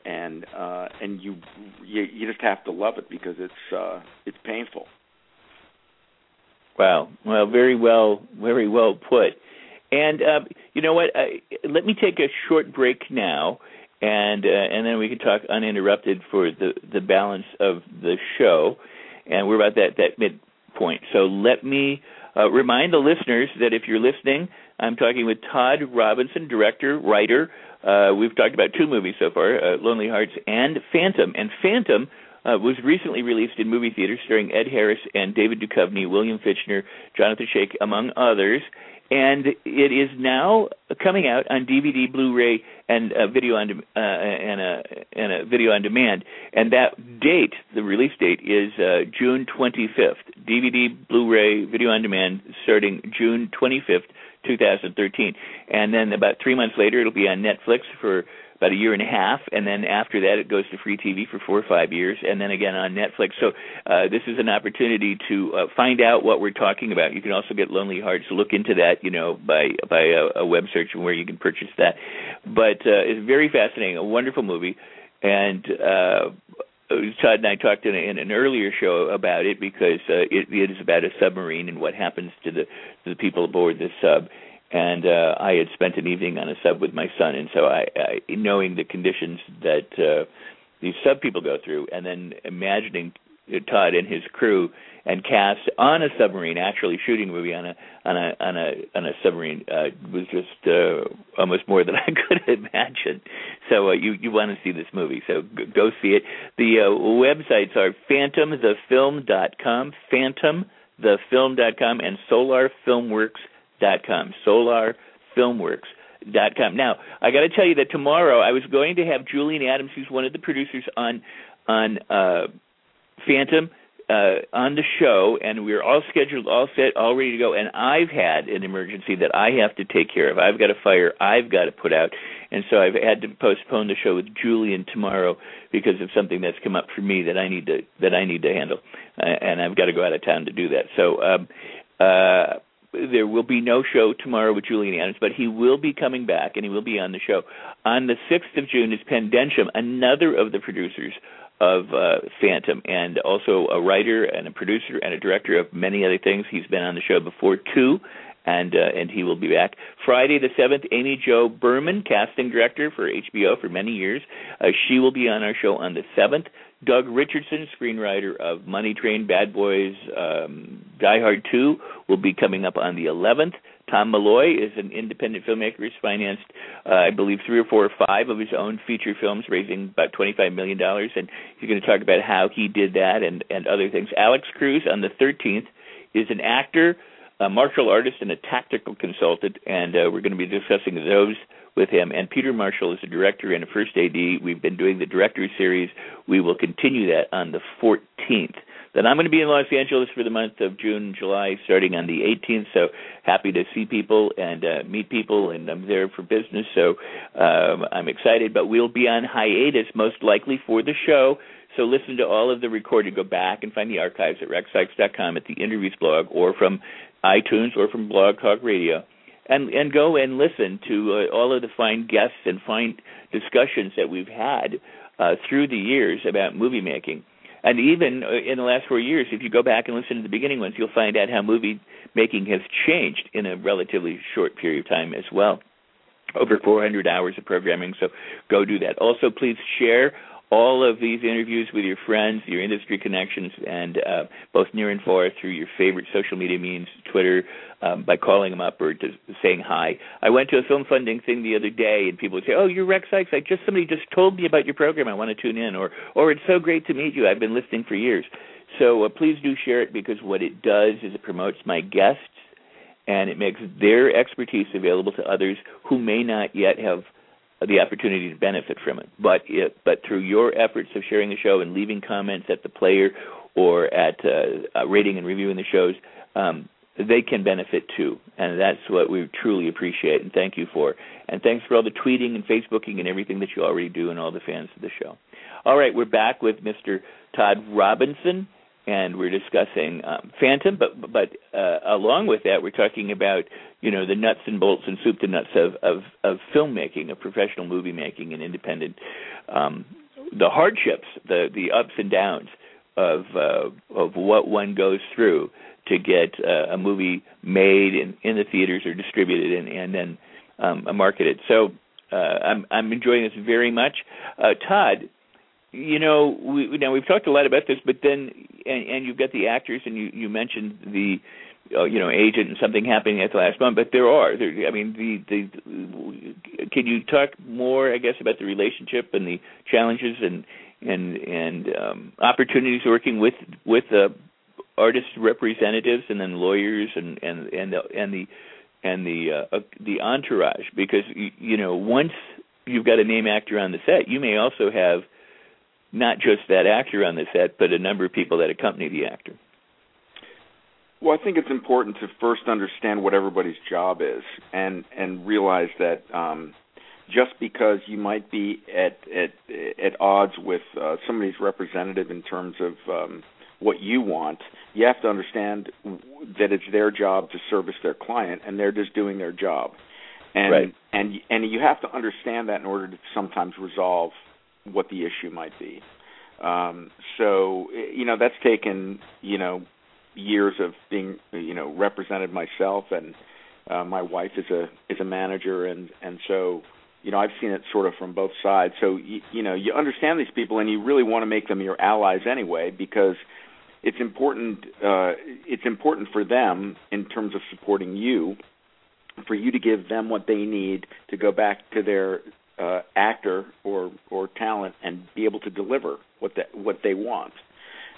and uh and you, you you just have to love it because it's uh it's painful. Wow. Well very well very well put. And uh you know what? I, let me take a short break now and uh, and then we can talk uninterrupted for the the balance of the show. And we're about that that midpoint. So let me uh, remind the listeners that if you're listening I'm talking with Todd Robinson, director, writer, uh, we've talked about two movies so far, uh, Lonely Hearts and Phantom. And Phantom uh, was recently released in movie theaters starring Ed Harris and David Duchovny, William Fichtner, Jonathan Schaech, among others. And it is now coming out on DVD, Blu-ray, and video on de- uh, and a and video on demand. And that date, the release date, is uh, June 25th. DVD, Blu-ray, video on demand, starting June 25th, 2013. And then about three months later, it'll be on Netflix for about a year and a half, and then after that, it goes to free TV for four or five years, and then again on Netflix. So uh, this is an opportunity to uh, find out what we're talking about. You can also get Lonely Hearts. Look into that, you know, by by a, a web search where you can purchase that. But uh, it's very fascinating, a wonderful movie, and. Uh, Todd and I talked in, a, in an earlier show about it because uh, it, it is about a submarine and what happens to the to the people aboard the sub. And uh, I had spent an evening on a sub with my son, and so I, I knowing the conditions that uh, these sub people go through, and then imagining Todd and his crew and cast on a submarine, actually shooting a movie on a on a on a on a submarine uh, was just uh, almost more than I could imagine. So uh, you you want to see this movie, so g- go see it. The uh, websites are phantomthefilm.com, phantomthefilm.com, and solarfilmworks.com, solarfilmworks.com. Now I got to tell you that tomorrow I was going to have Julian Adams, who's one of the producers on on. uh Phantom uh, on the show, and we're all scheduled, all set, all ready to go. And I've had an emergency that I have to take care of. I've got a fire I've got to put out, and so I've had to postpone the show with Julian tomorrow because of something that's come up for me that I need to that I need to handle, uh, and I've got to go out of town to do that. So. Um, uh, there will be no show tomorrow with Julian Adams, but he will be coming back and he will be on the show. On the 6th of June is Pen Densham, another of the producers of uh, Phantom, and also a writer and a producer and a director of many other things. He's been on the show before too, and uh, and he will be back Friday the seventh. Amy Jo Berman, casting director for HBO for many years, uh, she will be on our show on the seventh. Doug Richardson, screenwriter of Money Train, Bad Boys, um, Die Hard 2, will be coming up on the 11th. Tom Malloy is an independent filmmaker who's financed, uh, I believe, three or four or five of his own feature films, raising about $25 million. And he's going to talk about how he did that and, and other things. Alex Cruz on the 13th is an actor, a martial artist and a tactical consultant, and uh, we're going to be discussing those with him. And Peter Marshall is a director and a first AD. We've been doing the director series. We will continue that on the 14th. Then I'm going to be in Los Angeles for the month of June July, starting on the 18th. So happy to see people and uh, meet people, and I'm there for business. So um, I'm excited. But we'll be on hiatus most likely for the show. So listen to all of the recording. Go back and find the archives at rexsikes.com at the interviews blog, or from iTunes, or from Blog Talk Radio and and go and listen to uh, all of the fine guests and fine discussions that we've had uh, through the years about movie making. And even uh, in the last four years, if you go back and listen to the beginning ones, you'll find out how movie making has changed in a relatively short period of time as well. Over 400 hours of programming, so go do that. Also, please share all of these interviews with your friends, your industry connections, and uh, both near and far through your favorite social media means, Twitter, um, by calling them up or just saying hi. I went to a film funding thing the other day, and people would say, "Oh, you're Rex Sikes. I just somebody just told me about your program. I want to tune in," or "Or it's so great to meet you. I've been listening for years." So uh, please do share it because what it does is it promotes my guests and it makes their expertise available to others who may not yet have the opportunity to benefit from it. But it, but through your efforts of sharing the show and leaving comments at the player or at uh, uh, rating and reviewing the shows, um, they can benefit too, and that's what we truly appreciate and thank you for. And thanks for all the tweeting and Facebooking and everything that you already do, and all the fans of the show. All right, we're back with Mr. Todd Robinson and we're discussing um, Phantom, but but uh, along with that, we're talking about you know the nuts and bolts and soup to nuts of of, of filmmaking, of professional movie making, and independent, um, the hardships, the the ups and downs of uh, of what one goes through to get uh, a movie made in in the theaters or distributed and and then um, marketed. So uh, I'm I'm enjoying this very much. Uh, Todd, you know, we, now we've talked a lot about this, but then and, and you've got the actors, and you you mentioned the uh, you know agent and something happening at the last moment, but there are. There, I mean, the the can you talk more, I guess, about the relationship and the challenges and and and um, opportunities working with with the artist representatives and then lawyers and and and the and the and the uh, the entourage because you know once you've got a name actor on the set, you may also have not just that actor on the set, but a number of people that accompany the actor. Well, I think it's important to first understand what everybody's job is, and and realize that um, just because you might be at at at odds with uh, somebody's representative in terms of um, what you want, you have to understand that it's their job to service their client, and they're just doing their job. And right. and and you have to understand that in order to sometimes resolve what the issue might be. Um, so you know that's taken you know years of being you know represented myself and uh, my wife is a is a manager and and so you know I've seen it sort of from both sides. So you, you know you understand these people and you really want to make them your allies anyway because it's important uh, it's important for them in terms of supporting you for you to give them what they need to go back to their uh, actor or or talent and be able to deliver what that what they want.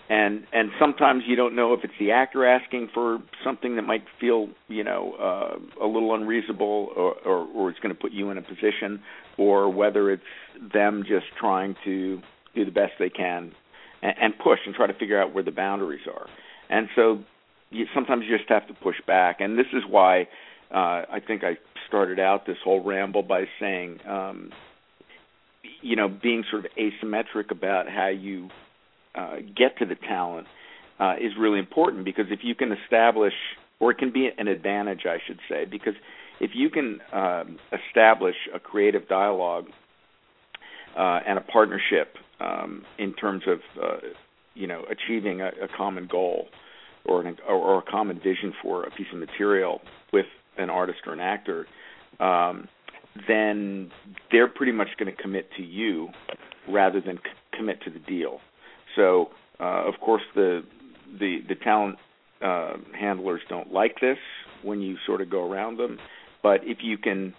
And and sometimes you don't know if it's the actor asking for something that might feel you know uh, a little unreasonable or, or or it's going to put you in a position, or whether it's them just trying to do the best they can and, and push and try to figure out where the boundaries are. And so you, sometimes you just have to push back. And this is why uh, I think I started out this whole ramble by saying, um, you know, being sort of asymmetric about how you uh, get to the talent uh, is really important because if you can establish, or it can be an advantage, I should say, because if you can uh, establish a creative dialogue uh, and a partnership um, in terms of, uh, you know, achieving a, a common goal or, an, or a common vision for a piece of material with an artist or an actor, um, then they're pretty much going to commit to you rather than c- commit to the deal. So, uh, of course, the the the talent uh, handlers don't like this when you sort of go around them. But if you can,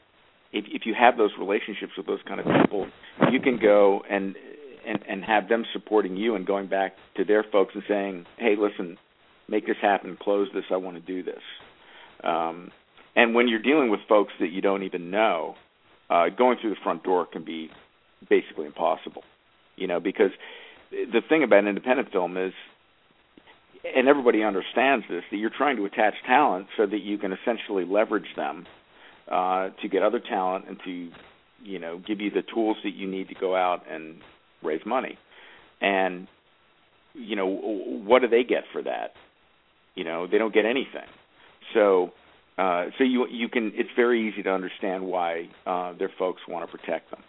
if if you have those relationships with those kind of people, you can go and and and have them supporting you and going back to their folks and saying, "Hey, listen, make this happen, close this. I want to do this." Um, and when you're dealing with folks that you don't even know, uh, going through the front door can be basically impossible. You know, because the thing about independent film is, and everybody understands this, that you're trying to attach talent so that you can essentially leverage them uh, to get other talent and to, you know, give you the tools that you need to go out and raise money. And you know, what do they get for that? You know, they don't get anything. So, uh, so you you can. It's very easy to understand why uh, their folks want to protect them,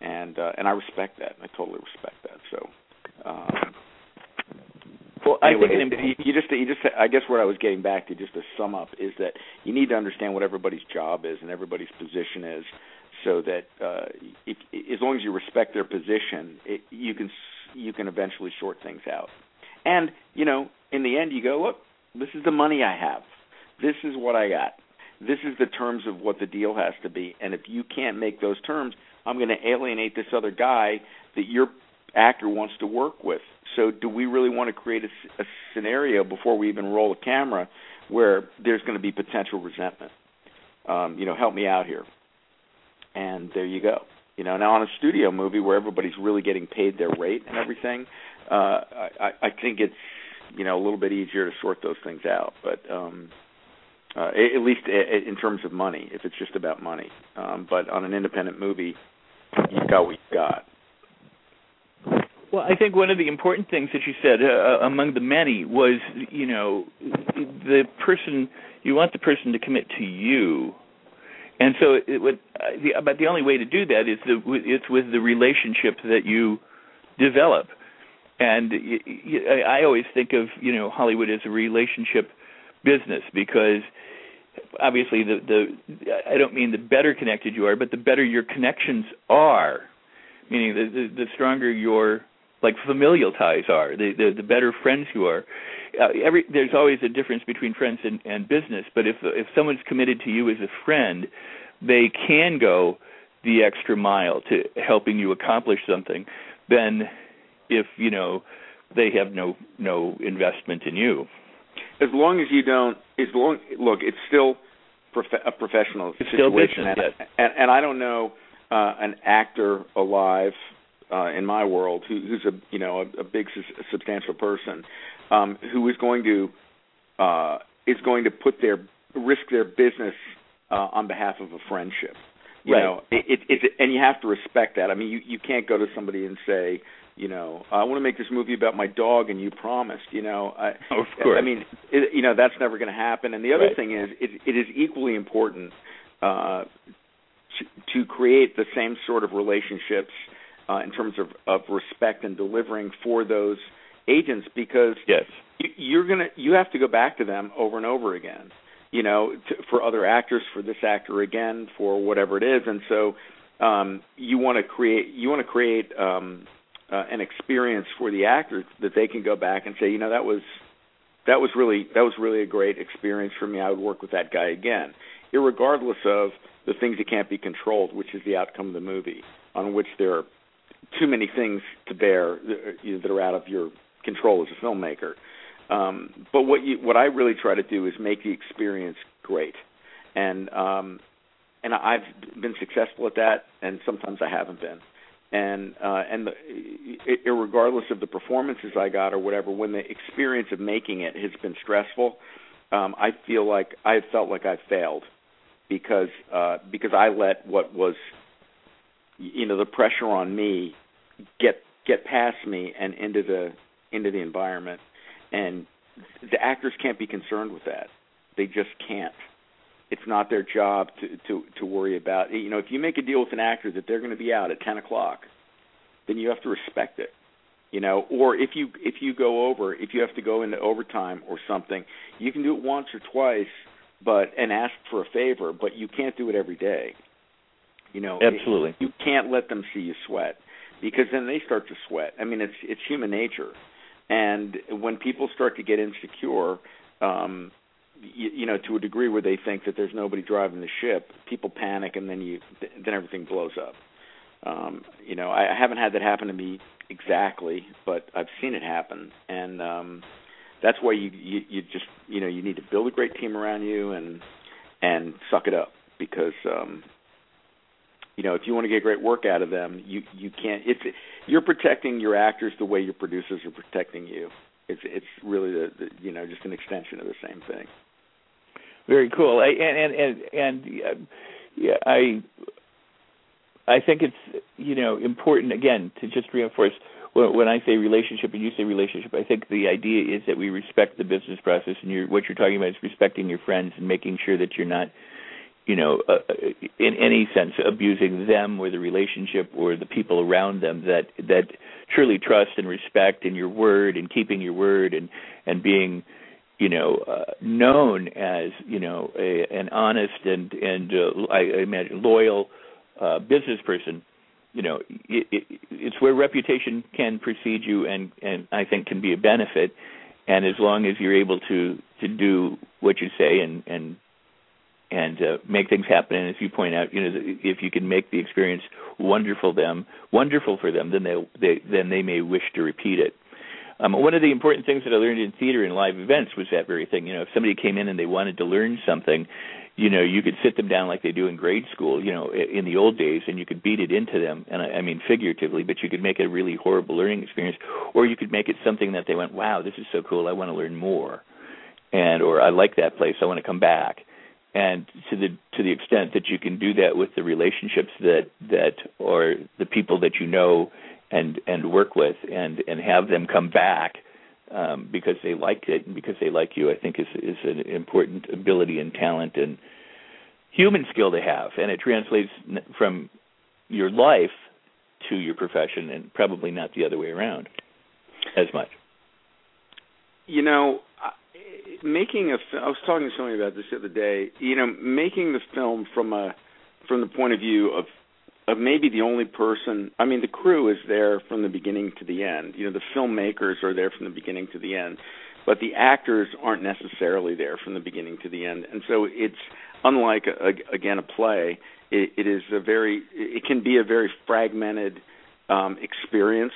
and uh, and I respect that. I totally respect that. So. Um, well, anyway, I think it, you just you just I guess what I was getting back to just to sum up is that you need to understand what everybody's job is and everybody's position is, so that uh, if, as long as you respect their position, it, you can you can eventually short things out. And you know, in the end, you go, look, this is the money I have. This is what I got. This is the terms of what the deal has to be. And if you can't make those terms, I'm going to alienate this other guy that your actor wants to work with. So, do we really want to create a, a scenario before we even roll a camera where there's going to be potential resentment? Um, you know, help me out here. And there you go. You know, now on a studio movie where everybody's really getting paid their rate and everything, uh, I, I think it's you know a little bit easier to sort those things out. But um, uh, at least in terms of money, if it's just about money. Um, but on an independent movie, you've got what you've got. Well, I think one of the important things that you said, uh, among the many, was you know the person you want the person to commit to you and so it would, uh, the, but the only way to do that is the, it's with the relationship that you develop. And I always think of you know Hollywood as a relationship business because obviously the the I don't mean the better connected you are, but the better your connections are, meaning the the, the stronger your like familial ties are, the the, the better friends you are. Uh, every there's always a difference between friends and, and business, but if if someone's committed to you as a friend, they can go the extra mile to helping you accomplish something. Then, if you know they have no no investment in you. As long as you don't, as long look, it's still prof- a professional it's situation, still business, and, yes. and, and I don't know uh, an actor alive uh, in my world who, who's a you know a, a big su- substantial person um, who is going to uh, is going to put their risk their business uh, on behalf of a friendship. You right. know, it, it, it, and you have to respect that. I mean, you you can't go to somebody and say, you know, I want to make this movie about my dog, and you promised. You know, I, of course. I mean, it, you know, that's never going to happen. And the other right. thing is, it, it is equally important uh, to, to create the same sort of relationships uh, in terms of, of respect and delivering for those agents because yes. you, you're gonna you have to go back to them over and over again you know to, for other actors for this actor again for whatever it is and so um you want to create you want to create um uh, an experience for the actors that they can go back and say you know that was that was really that was really a great experience for me I would work with that guy again irregardless of the things that can't be controlled which is the outcome of the movie on which there are too many things to bear that are out of your control as a filmmaker. Um, but what you what I really try to do is make the experience great, and um, and I've been successful at that, and sometimes I haven't been. And uh, and the, regardless of the performances I got or whatever, when the experience of making it has been stressful, um, I feel like I felt like I failed because uh, because I let what was you know the pressure on me get get past me and into the into the environment. And the actors can't be concerned with that. They just can't it's not their job to to to worry about you know if you make a deal with an actor that they're going to be out at ten o'clock then you have to respect it you know or if you if you go over if you have to go into overtime or something you can do it once or twice but and ask for a favor but you can't do it every day you know, absolutely. You can't let them see you sweat because then they start to sweat. I mean, it's it's human nature, and when people start to get insecure, um, you, you know, to a degree where they think that there's nobody driving the ship, people panic, and then you then everything blows up. Um, you know, I, I haven't had that happen to me exactly, but I've seen it happen, and um, that's why you, you you just you know you need to build a great team around you and and suck it up because um you know if you want to get great work out of them you you can't it's you're protecting your actors the way your producers are protecting you. It's it's really the, the you know just an extension of the same thing very cool. I, and and and and yeah i i think it's you know important again to just reinforce when when I say relationship and you say relationship, I think the idea is that we respect the business process, and you're, what you're talking about is respecting your friends and making sure that you're not, you know, uh, uh, in any sense abusing them or the relationship or the people around them that that truly trust and respect in your word and keeping your word and and being you know uh, known as you know a, an honest and and uh, I imagine loyal uh, business person you know it, it, it's where reputation can precede you and and I think can be a benefit. And as long as you're able to to do what you say and and and uh, make things happen and as you point out you know if you can make the experience wonderful them wonderful for them then they they then they may wish to repeat it um, one of the important things that I learned in theater and live events was that very thing. You know, if somebody came in and they wanted to learn something, you know you could sit them down like they do in grade school you know in the old days and you could beat it into them. And I, I mean figuratively but you could make it a really horrible learning experience or you could make it something that they went wow this is so cool. I want to learn more. And or i like that place. I want to come back. And to the to the extent that you can do that with the relationships that that or the people that you know and and work with and and have them come back um, because they liked it and because they like you, I think is is an important ability and talent and human skill to have, and it translates from your life to your profession, and probably not the other way around as much. You know, making a I was talking to somebody about this the other day. You know, making the film from a from the point of view of of maybe the only person I mean the crew is there from the beginning to the end. You know, the filmmakers are there from the beginning to the end, but the actors aren't necessarily there from the beginning to the end. And so it's unlike a, again a play, it, it is a very it can be a very fragmented um experience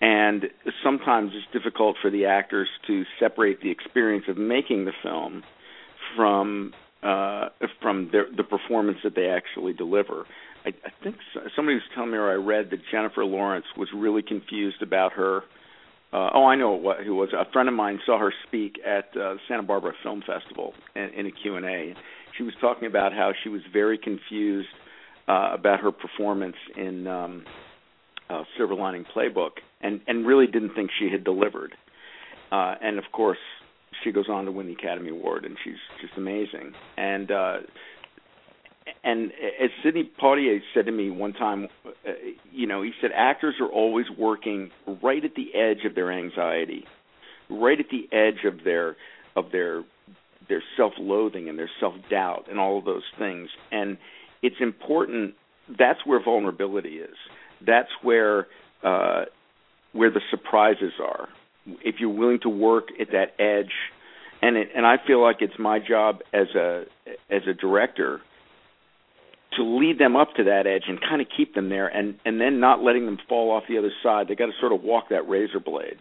and sometimes it's difficult for the actors to separate the experience of making the film from uh, from their, the performance that they actually deliver. I, I think somebody was telling me, or I read that Jennifer Lawrence was really confused about her. Uh, oh, I know what who was a friend of mine saw her speak at uh, Santa Barbara Film Festival in, in a Q and A. She was talking about how she was very confused uh, about her performance in um, uh, Silver Lining Playbook, and and really didn't think she had delivered. Uh, and of course, she goes on to win the Academy Award, and she's just amazing. And uh, and as Sidney Poitier said to me one time, uh, you know, he said actors are always working right at the edge of their anxiety, right at the edge of their of their their self-loathing and their self-doubt and all of those things. And it's important. That's where vulnerability is. That's where uh, where the surprises are. If you're willing to work at that edge, and it, and I feel like it's my job as a as a director to lead them up to that edge and kind of keep them there and and then not letting them fall off the other side. They got to sort of walk that razor blade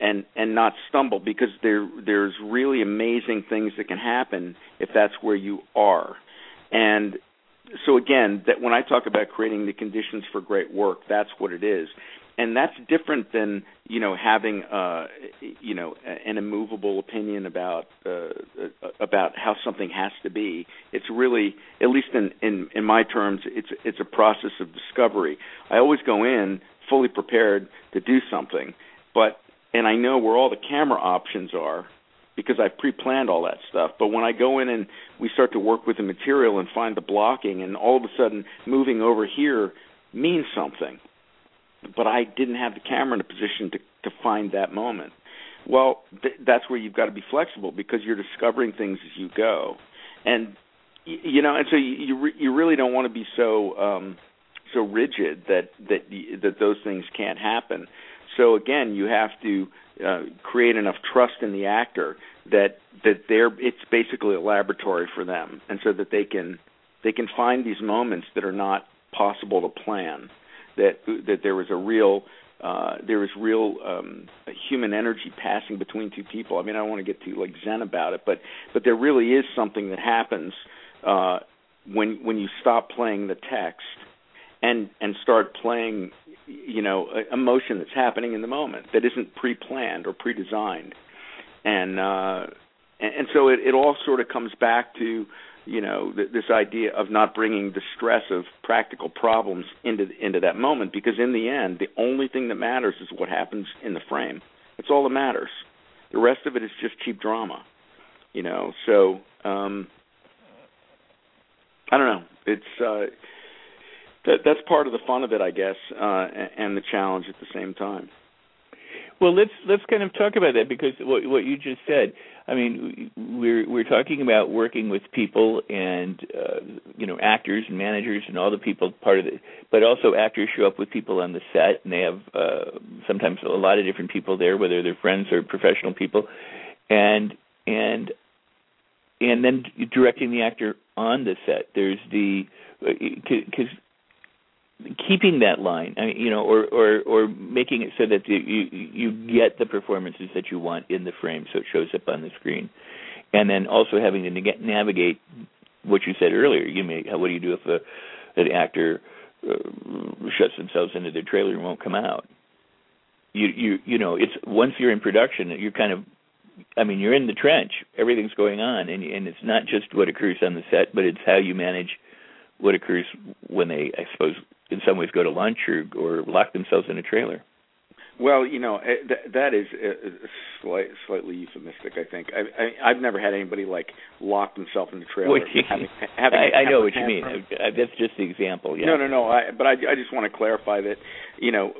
and and not stumble because there there's really amazing things that can happen if that's where you are. And so again that when i talk about creating the conditions for great work that's what it is and that's different than you know having uh you know an immovable opinion about uh about how something has to be. It's really at least in in in my terms it's it's a process of discovery. I always go in fully prepared to do something but and i know where all the camera options are because I've pre-planned all that stuff. But when I go in and we start to work with the material and find the blocking, and all of a sudden moving over here means something but I didn't have the camera in a position to to find that moment. Well, th- that's where you've got to be flexible because you're discovering things as you go, and you know, and so you you, re- you really don't want to be so um, so rigid that that that those things can't happen. So again, you have to uh, create enough trust in the actor that that they're it's basically a laboratory for them, and so that they can they can find these moments that are not possible to plan that that there was a real uh, was real um, human energy passing between two people. I mean, I don't want to get too like zen about it, but but there really is something that happens uh, when when you stop playing the text and and start playing, you know, emotion that's happening in the moment that isn't pre-planned or pre-designed, and uh, and, and so it, it all sort of comes back to you know th- this idea of not bringing the stress of practical problems into into that moment because in the end the only thing that matters is what happens in the frame. That's all that matters. The rest of it is just cheap drama you know? So um i don't know. It's uh that that's part of the fun of it i guess uh and the challenge at the same time. Well, let's let's kind of talk about that because what what you just said. I mean, we're we're talking about working with people and uh, you know actors and managers and all the people part of it, but also actors show up with people on the set and they have uh, sometimes a lot of different people there, whether they're friends or professional people, and and and then directing the actor on the set. There's the because uh, keeping that line, I mean, you know, or or or making it so that you you get the performances that you want in the frame, so it shows up on the screen, and then also having to navigate what you said earlier. You may, what do you do if a an actor uh, shuts themselves into their trailer and won't come out? You you you know, it's once you're in production, you're kind of I mean, you're in the trench. Everything's going on, and and it's not just what occurs on the set, but it's how you manage what occurs when they, I suppose, in some ways go to lunch or or lock themselves in a trailer. Well, you know eh, that that is uh, slight, slightly euphemistic. I think I, I I've never had anybody like lock themselves in a trailer. Having, having, I, I know what you mean. Uh, that's just the example. Yeah. No, no, no. I, but I I just want to clarify that you know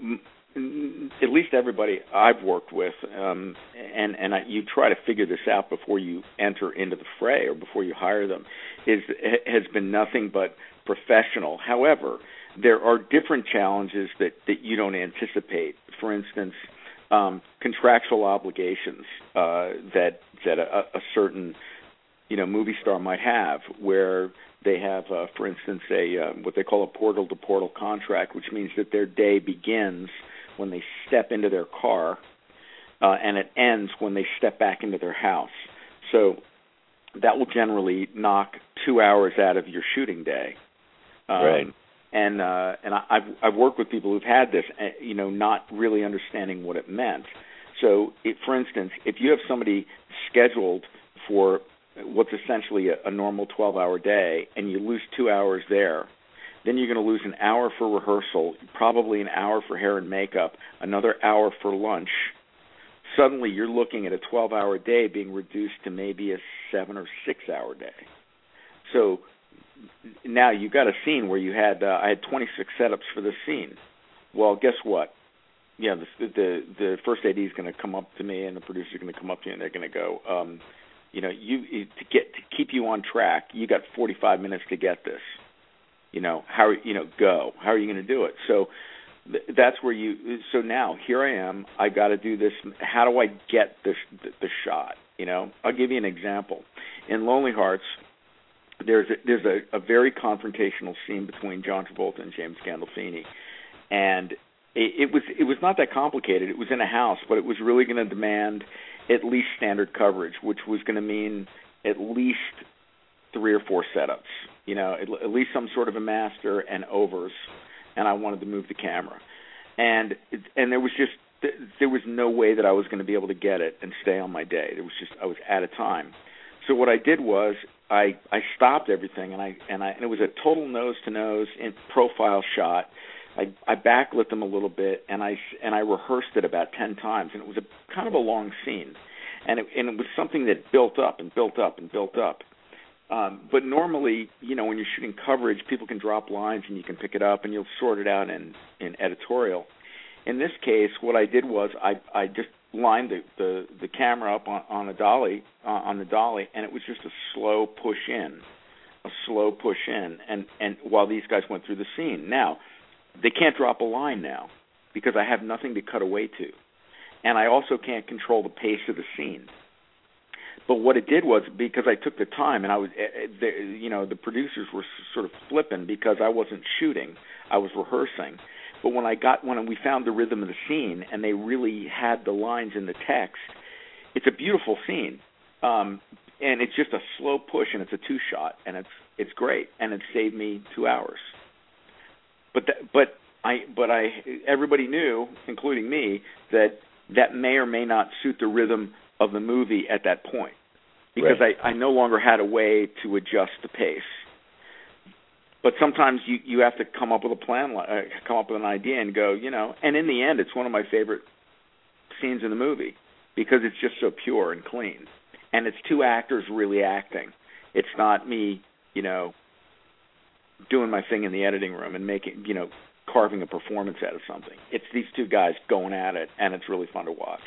at least everybody I've worked with, um, and and I, you try to figure this out before you enter into the fray or before you hire them, is has been nothing but professional. However, there are different challenges that that you don't anticipate. For instance, um, contractual obligations uh, that that a, a certain you know movie star might have, where they have, uh, for instance, a uh, what they call a portal to portal contract, which means that their day begins when they step into their car, uh, and it ends when they step back into their house. So that will generally knock two hours out of your shooting day. Um, right. And uh, and I, I've I've worked with people who've had this, uh, you know, not really understanding what it meant. So, it, for instance, if you have somebody scheduled for what's essentially a, a normal 12-hour day, and you lose two hours there, then you're going to lose an hour for rehearsal, probably an hour for hair and makeup, another hour for lunch. Suddenly, you're looking at a 12-hour day being reduced to maybe a seven or six-hour day. So now you've got a scene where you had uh, I had 26 setups for this scene. Well, guess what? Yeah, the the the first AD is going to come up to me, and the producer is going to come up to me, and they're going to go, um, you know, you to get to keep you on track. You got 45 minutes to get this you know how you know go? How are you going to do it? So th- that's where you so now here i am i got to do this how do i get this the, shot you know? I'll give you an example. In lonely hearts there's a, there's a, a very confrontational scene between john travolta and james gandolfini. And it, it was it was not that complicated. It was in a house but it was really going to demand at least standard coverage which was going to mean at least three or four setups you know, at, at least some sort of a master and overs, and I wanted to move the camera, and and there was just there was no way that I was going to be able to get it and stay on my day. It was just I was out of time. So what I did was I I stopped everything and I and I and it was a total nose to nose in profile shot. I I backlit them a little bit and I and I rehearsed it about 10 times and it was a kind of a long scene. And it and it was something that built up and built up and built up. Um, but normally, you know, when you're shooting coverage, people can drop lines and you can pick it up and you'll sort it out in in editorial. In this case, what I did was I I just lined the the, the camera up on, on a dolly uh, on the dolly, and it was just a slow push in, a slow push in, and and while these guys went through the scene. Now, they can't drop a line now because I have nothing to cut away to, and I also can't control the pace of the scene. But what it did was because I took the time and I was, eh, eh, you know, the producers were sort of flipping because I wasn't shooting, I was rehearsing. But when I got when and we found the rhythm of the scene and they really had the lines in the text, it's a beautiful scene. Um, and it's just a slow push and it's a two shot and it's it's great and it saved me 2 hours. But that, but I but I everybody knew including me that that may or may not suit the rhythm of the movie at that point because right. I I no longer had a way to adjust the pace but sometimes you you have to come up with a plan, uh, come up with an idea, and go, you know. And in the end, it's one of my favorite scenes in the movie because it's just so pure and clean, and it's two actors really acting. It's not me, you know, doing my thing in the editing room and making, you know, carving a performance out of something. It's these two guys going at it, and it's really fun to watch.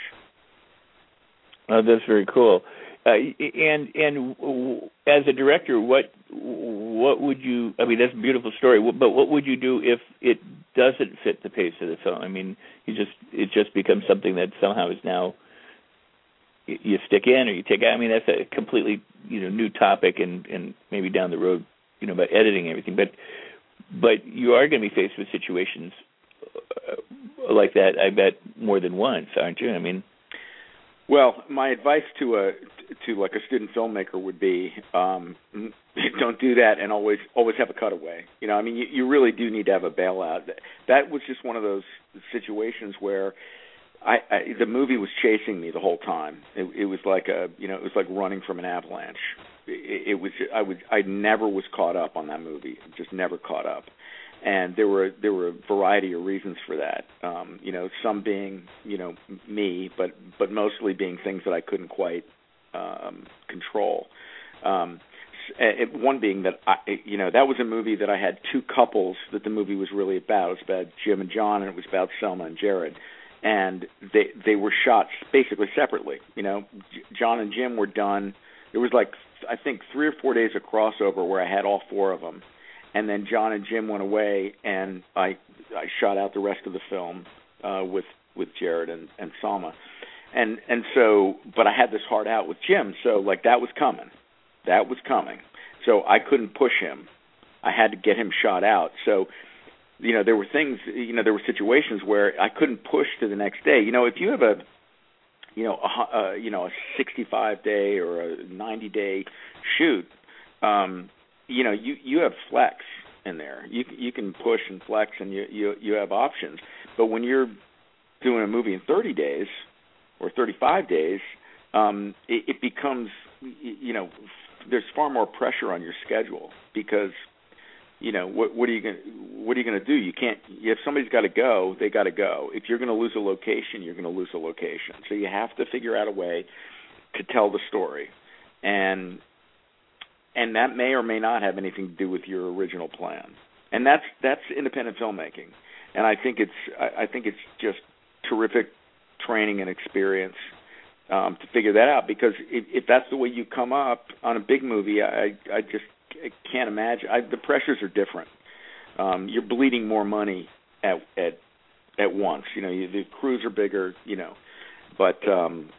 Oh, that's very cool. Uh, and and as a director, what what would you? I mean, that's a beautiful story. But what would you do if it doesn't fit the pace of the film? I mean, you just it just becomes something that somehow is now you stick in or you take out. I mean, that's a completely you know new topic, and and maybe down the road, you know, about editing everything. But but you are going to be faced with situations uh, like that. I bet more than once, aren't you? I mean. Well, my advice to a to like a student filmmaker would be um don't do that and always always have a cutaway. You know, I mean you, you really do need to have a bailout. That was just one of those situations where I, I the movie was chasing me the whole time. It, it was like a you know it was like running from an avalanche. It, it was I would I never was caught up on that movie. Just never caught up and there were there were a variety of reasons for that. Um, you know, some being you know me, but but mostly being things that I couldn't quite um, control. Um, it, one being that I, you know that was a movie that I had two couples that the movie was really about. It was about Jim and John, and it was about Salma and Jared, and they they were shot basically separately. You know, John and Jim were done. There was like I think three or four days of crossover where I had all four of them and then John and Jim went away, and I I shot out the rest of the film uh, with with Jared and and Salma, and and so but I had this heart out with Jim, so like that was coming, that was coming, so I couldn't push him, I had to get him shot out, so. You know, there were things. You know, there were situations where I couldn't push to the next day. You know, if you have a, you know, a, a you know a 65 day or a 90 day shoot, um, you know you you have flex in there. You you can push and flex, and you you you have options. But when you're doing a movie in 30 days or 35 days, um, it, it becomes you know there's far more pressure on your schedule because you know what what are you going what are you going to do you can't if somebody's got to go they got to go if you're going to lose a location you're going to lose a location so you have to figure out a way to tell the story and and that may or may not have anything to do with your original plan. And that's that's independent filmmaking, and I think it's I, I think it's just terrific training and experience um, to figure that out. Because if, if that's the way you come up on a big movie, I I just I can't imagine. I, the pressures are different. Um, you're bleeding more money at at at once. You know, you, the crews are bigger. You know, but um,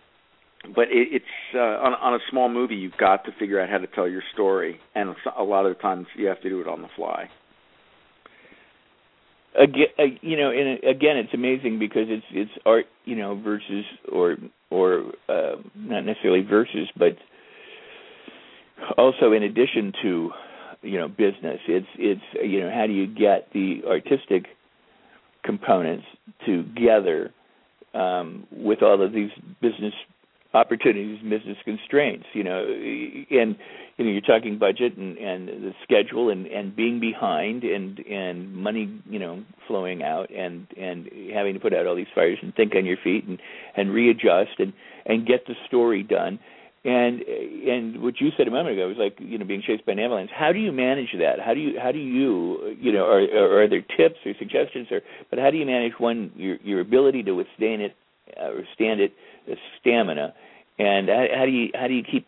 but it, it's uh, on, on a small movie. You've got to figure out how to tell your story, and a lot of the times you have to do it on the fly. Again, uh, you know, and again, it's amazing because it's it's art, you know, versus or or uh, not necessarily versus, but also in addition to you know business, it's it's you know how do you get the artistic components together um, with all of these business opportunities business constraints you know and you know you're talking budget and and the schedule and and being behind and and money you know flowing out and and having to put out all these fires and think on your feet and and readjust and and get the story done. And and what you said a moment ago was like you know being chased by an avalanche how do you manage that? How do you how do you you know are, are, are there tips or suggestions or but how do you manage one your your ability to withstand it uh, stand it the stamina and how, do you how do you keep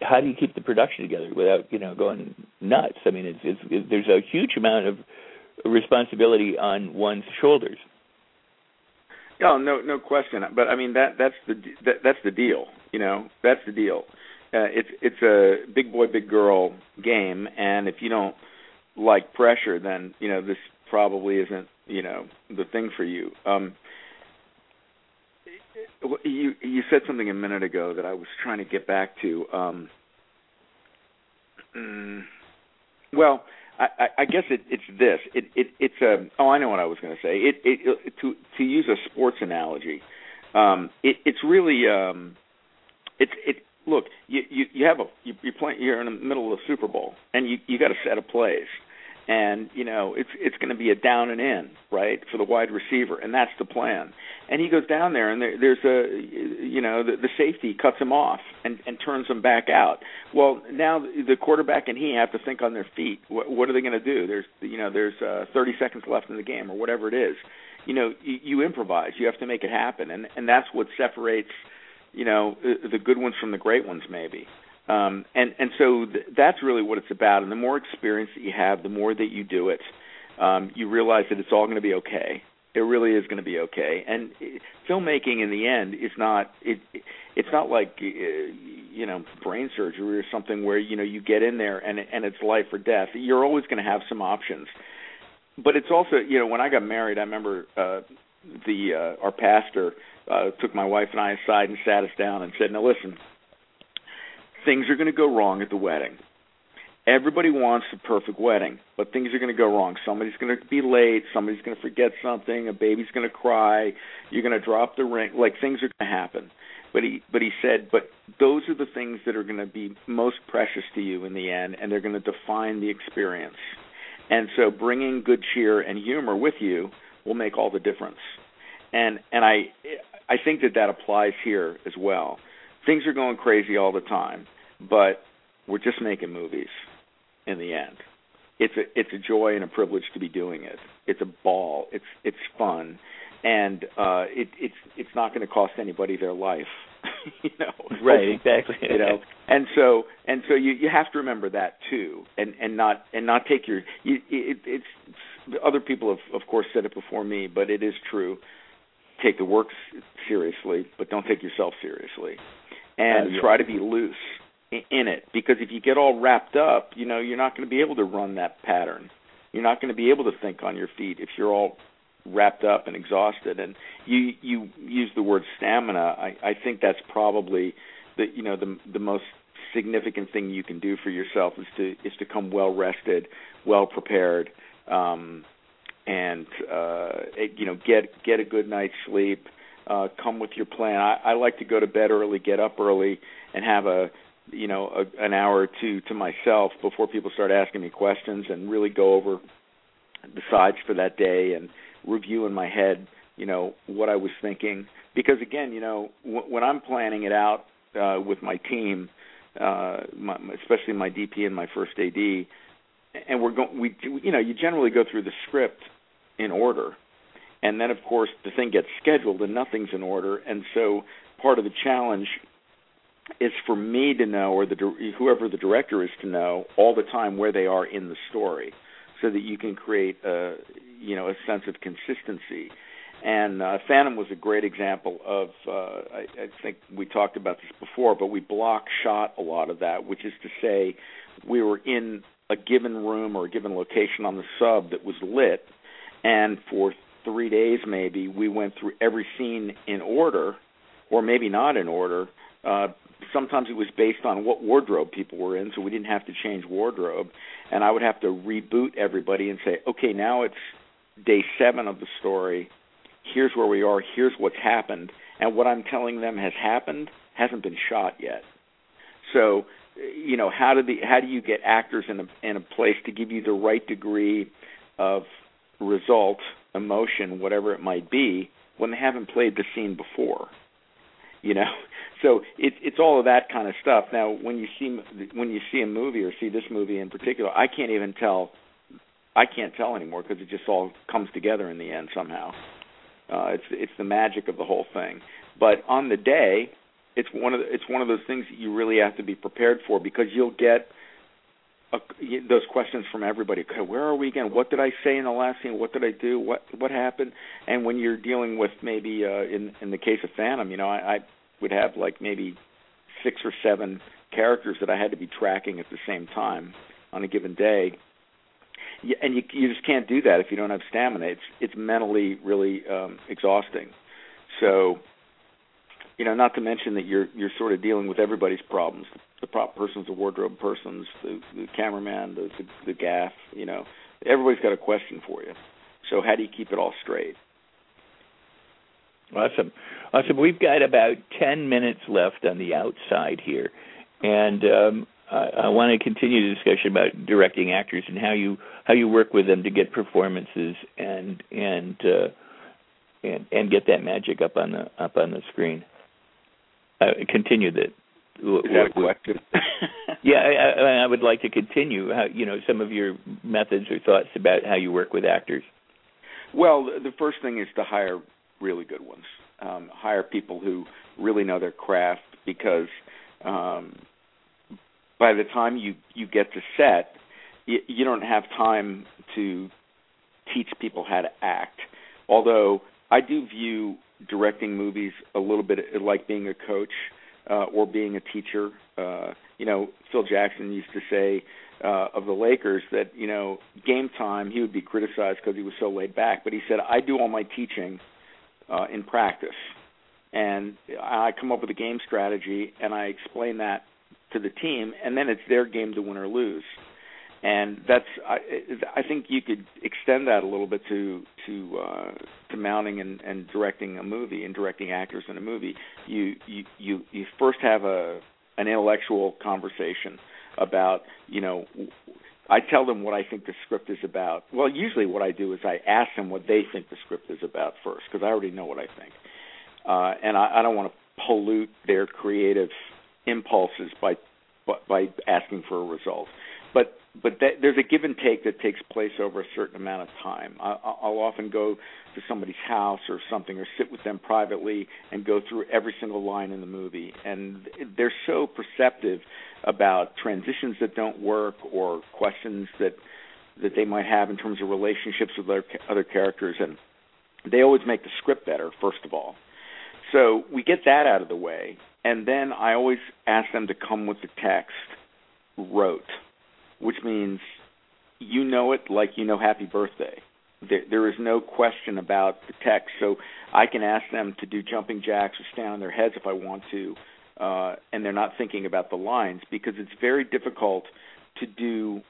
how do you keep the production together without you know going nuts? I mean, it's, it's it, there's a huge amount of responsibility on one's shoulders. Oh no, no question. But I mean that that's the that, that's the deal. You know, that's the deal. Uh, it's it's a big boy, big girl game, and if you don't like pressure, then you know this probably isn't you know the thing for you. Um, you you said something a minute ago that I was trying to get back to. Um, mm, well, I, I guess it, it's this. It, it, it's a. Oh, I know what I was going to say. It, it, to to use a sports analogy, um, it, it's really um, it's it. Look, you you, you have a you, you're playing. You're in the middle of the Super Bowl, and you you got a set of plays and you know it's it's going to be a down and in right for the wide receiver and that's the plan. And he goes down there and there, there's a you know the, the safety cuts him off and and turns him back out. Well now the quarterback and he have to think on their feet. What, what are they going to do? There's you know there's uh 30 seconds left in the game or whatever it is. You know you, you improvise. You have to make it happen. And and that's what separates you know the good ones from the great ones maybe um, and and so th- that's really what it's about. And the more experience that you have, the more that you do it, um, you realize that it's all going to be okay. It really is going to be okay. And it, filmmaking, in the end, is not it. It's not like uh, you know brain surgery or something where you know you get in there and and it's life or death. You're always going to have some options. But it's also you know when I got married, I remember uh, the uh, our pastor uh, took my wife and I aside and sat us down and said, "Now listen." Things are going to go wrong at the wedding. Everybody wants a perfect wedding, but things are going to go wrong. Somebody's going to be late. Somebody's going to forget something. A baby's going to cry. You're going to drop the ring. Like things are going to happen. But he, but he said, but those are the things that are going to be most precious to you in the end, and they're going to define the experience. And so, bringing good cheer and humor with you will make all the difference. And and I, I think that that applies here as well things are going crazy all the time, but we're just making movies in the end. It's a it's a joy and a privilege to be doing it. It's a ball. It's it's fun, and uh, it it's it's not going to cost anybody their life. you know, right? Exactly. you know, and so and so you you have to remember that too, and and not and not take your you, it, it's, it's other people have of course said it before me, but it is true. Take the work seriously, but don't take yourself seriously and uh, yeah. try to be loose in it because if you get all wrapped up, you know, you're not going to be able to run that pattern. You're not going to be able to think on your feet if you're all wrapped up and exhausted. And you you use the word stamina. I I think that's probably the you know the the most significant thing you can do for yourself is to is to come well rested, well prepared, um, and uh, it, you know get get a good night's sleep uh, come with your plan. I, I like to go to bed early, get up early, and have a you know a, an hour or two to myself before people start asking me questions, and really go over the sides for that day and review in my head, you know, what I was thinking. Because again, you know, w- when I'm planning it out uh, with my team, uh, my, especially my DP and my first AD, and we're going, we, you know, you generally go through the script in order and then of course the thing gets scheduled and nothing's in order and so part of the challenge is for me to know or the whoever the director is to know all the time where they are in the story so that you can create a you know a sense of consistency and uh, Phantom was a great example of. Uh, I, I think we talked about this before, but we block shot a lot of that, which is to say, we were in a given room or a given location on the sub that was lit, and for three days maybe we went through every scene in order or maybe not in order. Uh sometimes it was based on what wardrobe people were in so we didn't have to change wardrobe. And i would have to reboot everybody and say okay now it's day 7 of the story. Here's where we are. Here's what's happened. And what i'm telling them has happened hasn't been shot yet. So you know how do the how do you get actors in a in a place to give you the right degree of result emotion, whatever it might be, when they haven't played the scene before. You know, so it's it's all of that kind of stuff. Now, when you see when you see a movie or see this movie in particular, I can't even tell. I can't tell anymore because it just all comes together in the end somehow. Uh, it's it's the magic of the whole thing. But on the day, it's one of the, it's one of those things that you really have to be prepared for because you'll get those questions from everybody. Okay, where are we again? What did I say in the last scene? What did I do? What what happened? And when you're dealing with maybe uh, in in the case of Phantom, you know, I, I would have like maybe six or seven characters that I had to be tracking at the same time on a given day. and you you just can't do that if you don't have stamina. It's it's mentally really um, exhausting. So, you know, not to mention that you're you're sort of dealing with everybody's problems. The prop persons, the wardrobe persons, the, the cameraman, the, the the gaff. You know, everybody's got a question for you. So how do you keep it all straight? Awesome, awesome. We've got about ten minutes left on the outside here, and um, I, I want to continue the discussion about directing actors and how you how you work with them to get performances and and uh, and and get that magic up on the up on the screen. Uh, continue that. Is that a question? yeah, I, I would like to continue. How you know some of your methods or thoughts about how you work with actors. Well, the first thing is to hire really good ones. Um, hire people who really know their craft because um, by the time you you get to set, you, you don't have time to teach people how to act. Although I do view directing movies a little bit like being a coach uh, or being a teacher. Uh, you know, Phil Jackson used to say uh, of the Lakers that you know game time he would be criticized because he was so laid back, but he said I do all my teaching uh, in practice, and I come up with a game strategy and I explain that to the team, and then it's their game to win or lose. And that's I, I think you could extend that a little bit to to uh, to mounting and, and directing a movie and directing actors in a movie. You you you you first have a an intellectual conversation about you know I tell them what I think the script is about. Well, usually what I do is I ask them what they think the script is about first because I already know what I think, uh, and I, I don't want to pollute their creative impulses by by asking for a result. But but that, there's a give and take that takes place over a certain amount of time. I, I'll often go to somebody's house or something, or sit with them privately and go through every single line in the movie, and they're so perceptive about transitions that don't work or questions that that they might have in terms of relationships with other, other characters, and they always make the script better. First of all, so we get that out of the way, and then I always ask them to come with the text wrote, which means you know it like you know Happy Birthday. There, there is no question about the text, so I can ask them to do jumping jacks or stand on their heads if I want to, uh, and they're not thinking about the lines because it's very difficult to do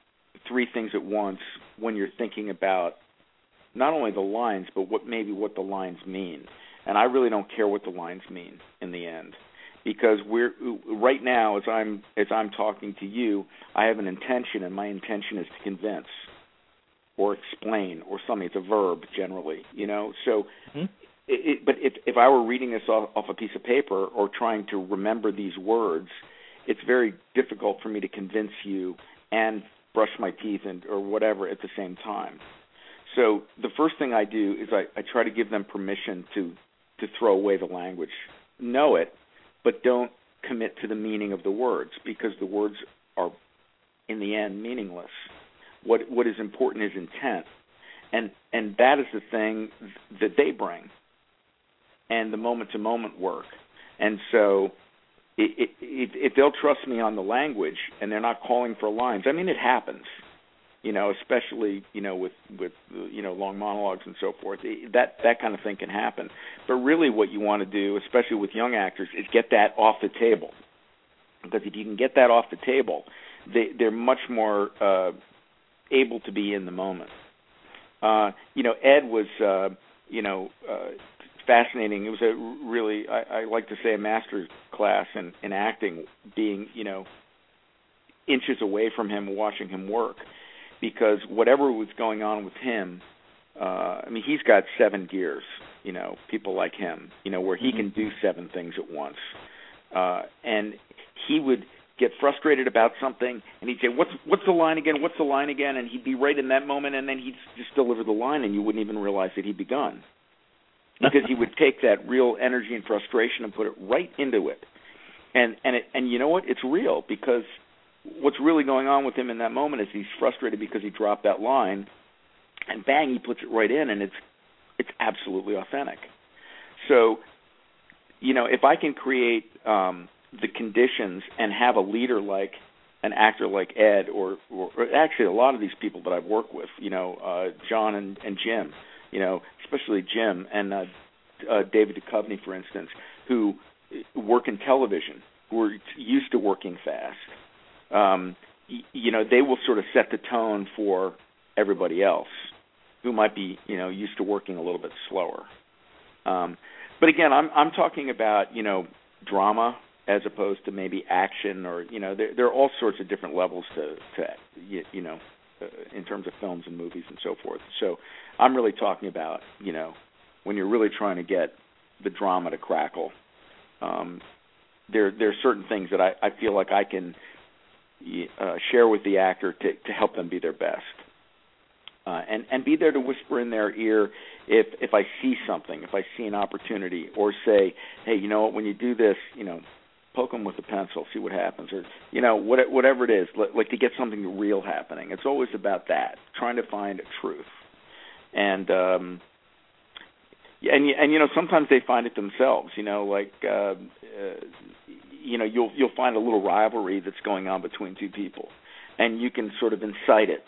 three things at once when you're thinking about not only the lines but what maybe what the lines mean. And I really don't care what the lines mean in the end because we're right now as I'm as I'm talking to you, I have an intention and my intention is to convince or explain or something. It's a verb generally, you know. So mm-hmm. it, it, but if if I were reading this off, off a piece of paper or trying to remember these words, it's very difficult for me to convince you and brush my teeth and or whatever at the same time. So the first thing I do is I, I try to give them permission to to throw away the language. Know it, but don't commit to the meaning of the words because the words are in the end meaningless. What what is important is intent. And and that is the thing that they bring. And the moment to moment work. And so it, it, if they'll trust me on the language and they're not calling for lines, I mean it happens you know, especially you know with with you know long monologues and so forth. That that kind of thing can happen. But really, what you want to do, especially with young actors, is get that off the table. Because if you can get that off the table, they they're much more uh, able to be in the moment. Uh, you know, Ed was uh, you know uh, fascinating. It was a really I, I like to say a master's class in in acting, being you know inches away from him, watching him work because whatever was going on with him, uh, I mean, he's got seven gears. You know, people like him. You know, where he mm-hmm. can do seven things at once, uh, and he would get frustrated about something and he'd say what's what's the line again what's the line again and he'd be right in that moment and then he'd just deliver the line and you wouldn't even realize that he'd begun because he would take that real energy and frustration and put it right into it and and it and you know what it's real because what's really going on with him in that moment is he's frustrated because he dropped that line, and bang, he puts it right in, and it's it's absolutely authentic. So, you know, if I can create um, the conditions and have a leader like an actor like Ed, or, or, or actually a lot of these people that I've worked with, you know, uh, John and, and Jim, you know, especially Jim and uh, uh, David Duchovny, for instance, who work in television, who are used to working fast. Um, y- you know, they will sort of set the tone for everybody else who might be, you know, used to working a little bit slower. Um, but again, I'm I'm talking about you know drama as opposed to maybe action or you know there there are all sorts of different levels to to you, you know uh, in terms of films and movies and so forth. So I'm really talking about you know when you're really trying to get the drama to crackle. Um, there there are certain things that I, I feel like I can uh, share with the actor to to help them be their best uh, and and be there to whisper in their ear if if I see something, if I see an opportunity, or say, hey, you know what, when you do this, you know, poke them with a pencil, see what happens, or you know, what, whatever it is, like to get something real happening. It's always about that, trying to find a truth, and um, and and you know, sometimes they find it themselves. You know, like. Uh, uh, you know you'll you'll find a little rivalry that's going on between two people and you can sort of incite it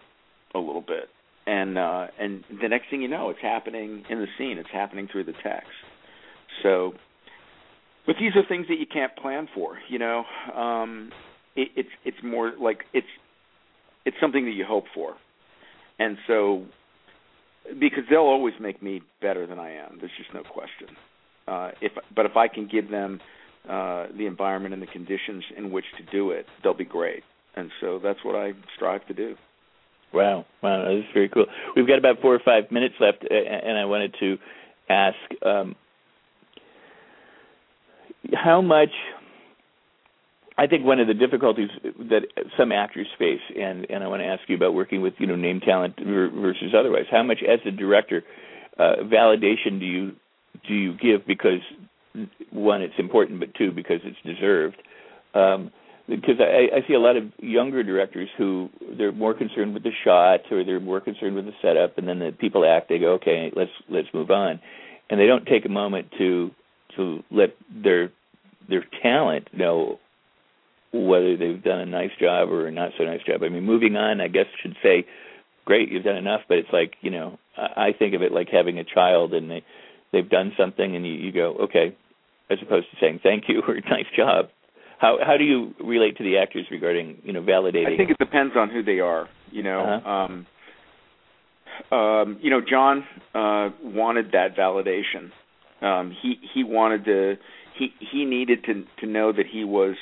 a little bit and uh, and the next thing you know, it's happening in the scene. It's happening through the text. So, but these are things that you can't plan for. You know, um, it, it's it's more like it's it's something that you hope for, and so because they'll always make me better than I am. There's just no question. Uh, if but if I can give them uh, the environment and the conditions in which to do it, they'll be great. And so that's what I strive to do. Wow, wow, that's very cool. We've got about four or five minutes left, and I wanted to ask um, how much. I think one of the difficulties that some actors face, and and I want to ask you about working with you know name talent versus otherwise. How much, as a director, uh, validation do you do you give because one, it's important, but two, because it's deserved. Um, because I, I see a lot of younger directors who they're more concerned with the shot or they're more concerned with the setup, and then the people act. They go, okay, let's let's move on, and they don't take a moment to to let their their talent know whether they've done a nice job or a not so nice job. I mean, moving on, I guess should say, great, you've done enough, but it's like you know, I think of it like having a child and they they've done something and you, you go, okay, as opposed to saying thank you or nice job how how do you relate to the actors regarding you know validating? I think it depends on who they are. You know, uh-huh. um, um, you know, John uh, wanted that validation. Um, he he wanted to he he needed to to know that he was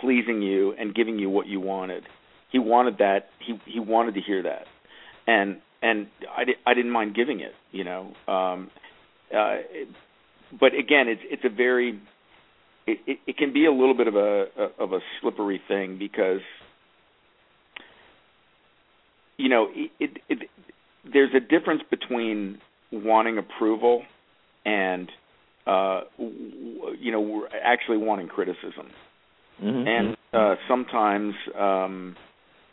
pleasing you and giving you what you wanted. He wanted that. He he wanted to hear that, and and I di- I didn't mind giving it. You know, um, uh, but again, it's it's a very it, it, it can be a little bit of a, of a slippery thing because you know it, it, it there's a difference between wanting approval and uh you know actually wanting criticism mm-hmm. and uh sometimes um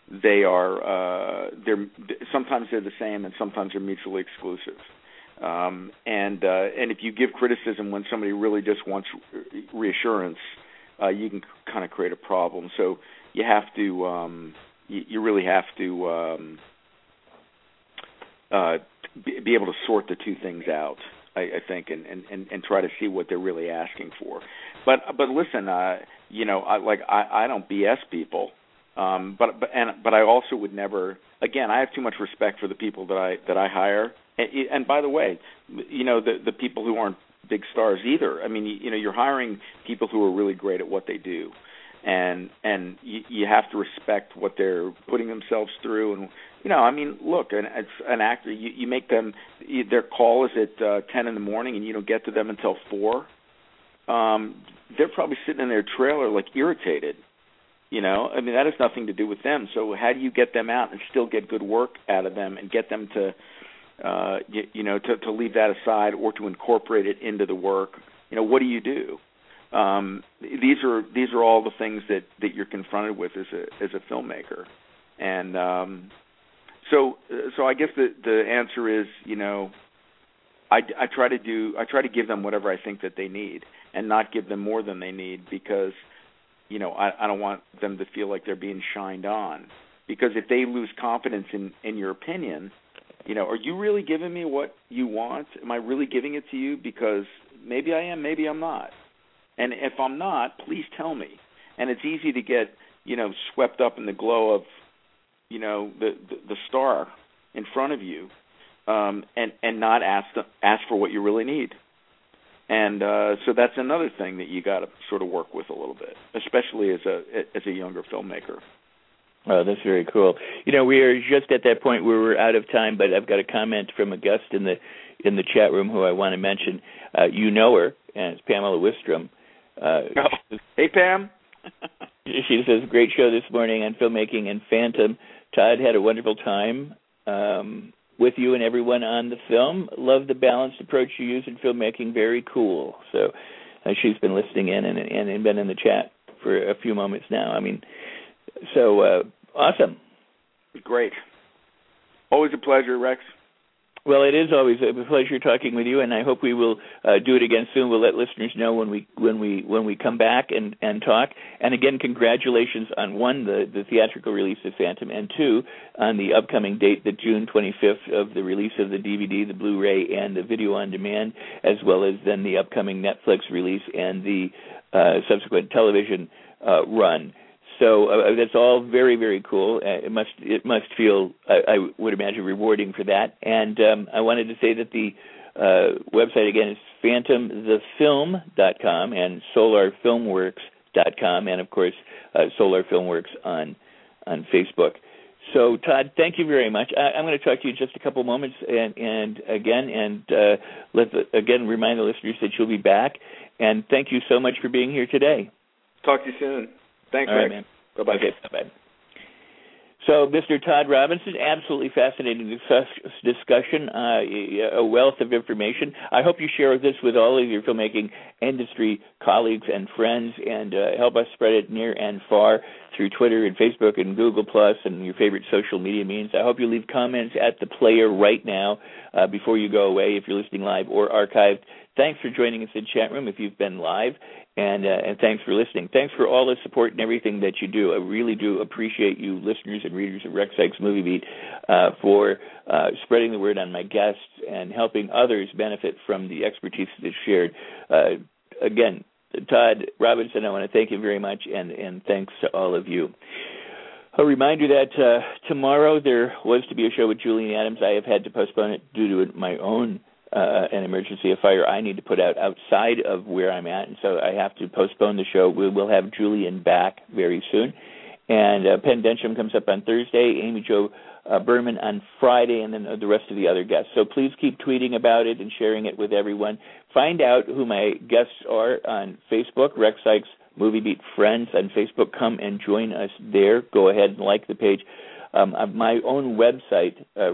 they are uh they're sometimes they're the same and sometimes they're mutually exclusive um, and uh, and if you give criticism when somebody really just wants reassurance, uh, you can kind of create a problem. So you have to um, you, you really have to um, uh, be, able to sort the two things out. I, I think, and, and and and try to see what they're really asking for. But but listen, uh, you know, I, like I I don't BS people. Um, but but and but I also would never. Again, I have too much respect for the people that I that I hire and, and by the way, you know the the people who aren't big stars either. I mean, you, you know, you're hiring people who are really great at what they do, and and you, you have to respect what they're putting themselves through. And you know, I mean, look, an, it's an actor. You, you make them you, their call is at uh, ten in the morning, and you don't get to them until four. Um, they're probably sitting in their trailer like irritated. You know, I mean, that has nothing to do with them. So how do you get them out and still get good work out of them and get them to uh, you, you know, to, to leave that aside or to incorporate it into the work. You know, what do you do? Um, these are these are all the things that that you're confronted with as a as a filmmaker, and um, so so I guess the the answer is you know I, I try to do I try to give them whatever I think that they need and not give them more than they need because you know, I, I don't want them to feel like they're being shined on because if they lose confidence in in your opinion, you know, are you really giving me what you want? Am I really giving it to you? Because maybe I am, maybe I'm not. And if I'm not, please tell me. And it's easy to get, you know, swept up in the glow of, you know, the the, the star in front of you, um, and and not ask the, ask for what you really need. And uh, so that's another thing that you got to sort of work with a little bit, especially as a as a younger filmmaker. Oh, that's very cool. You know, we are just at that point where we're out of time, but I've got a comment from a guest in the in the chat room who I want to mention. Uh, you know her, and it's Pamela Wistrom. Uh, oh. Hey, Pam. she says, "Great show this morning on filmmaking and Phantom." Todd had a wonderful time um, with you and everyone on the film. Love the balanced approach you use in filmmaking. Very cool. So uh, she's been listening in and, and and been in the chat for a few moments now. I mean, so uh, awesome. Great. Always a pleasure, Rex. Well, it is always a pleasure talking with you, and I hope we will uh, do it again soon. We'll let listeners know when we when we when we come back and and talk. And again, congratulations on one the the theatrical release of Phantom, and two on the upcoming date, the June 25th of the release of the DVD, the Blu-ray, and the video on demand, as well as then the upcoming Netflix release and the uh, subsequent television uh, run. So uh, that's all very very cool. Uh, it must it must feel I, I would imagine rewarding for that. And um, I wanted to say that the uh, website again is phantomthefilm.com and solarfilmworks.com and of course uh, Solar Filmworks on on Facebook. So Todd, thank you very much. I, am going to talk to you in just a couple moments and and again and uh, let the, again remind the listeners that you'll be back. And thank you so much for being here today. Talk to you soon. Thanks, All right, man. Bye bye. Okay, bye bye. So, Mr. Todd Robinson, absolutely fascinating discussion, uh, a wealth of information. I hope you share this with all of your filmmaking industry colleagues and friends, and uh, help us spread it near and far through Twitter and Facebook and Google Plus and your favorite social media means. I hope you leave comments at the player right now uh, before you go away if you're listening live or archived. Thanks for joining us in chat room if you've been live, and uh, and thanks for listening. Thanks for all the support and everything that you do. I really do appreciate you, listeners and readers of Rex Sikes Movie Beat, uh, for uh, spreading the word on my guests and helping others benefit from the expertise that's shared. Uh, again, Todd Robinson, I want to thank you very much, and and thanks to all of you. A reminder that uh, tomorrow there was to be a show with Julian Adams. I have had to postpone it due to my own uh, an emergency, a fire I need to put out outside of where I'm at, and so I have to postpone the show. We will have Julian back very soon, and uh, Pen comes up on Thursday. Amy Jo uh, Berman on Friday, and then the rest of the other guests. So please keep tweeting about it and sharing it with everyone. Find out who my guests are on Facebook, Rex Sikes Movie Beat Friends on Facebook. Come and join us there. Go ahead and like the page. Um, uh, my own website, uh,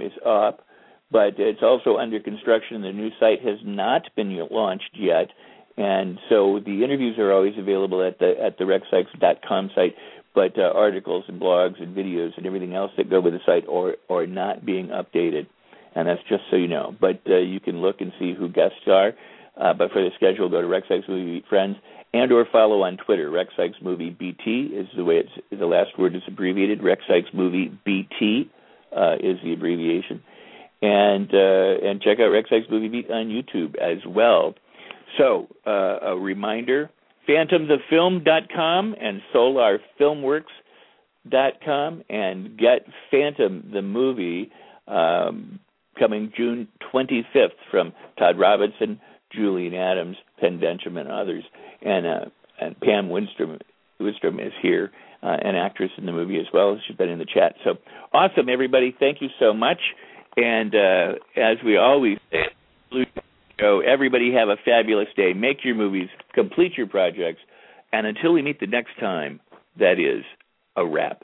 is up but it's also under construction. The new site has not been launched yet, and so the interviews are always available at the at the rexsikes.com site. But uh, articles and blogs and videos and everything else that go with the site are are not being updated, and that's just so you know. But uh, you can look and see who guests are. Uh, but for the schedule, go to Rex Movie Friends and or follow on Twitter. Rex Movie BT is the way it's the last word is abbreviated. Rex Movie BT uh, is the abbreviation and uh, and check out Rex Sikes Movie Beat on YouTube as well. So uh, a reminder: PhantomTheFilm.com and SolarFilmworks.com, and get Phantom the movie um, coming June 25th from Todd Robinson, Julian Adams, Pen Densham, and others, and uh, and Pam. Winstrom is here, uh, an actress in the movie as well. She's been in the chat. So awesome, everybody! Thank you so much. And uh, as we always say, everybody have a fabulous day. Make your movies, complete your projects, and until we meet the next time, that is a wrap.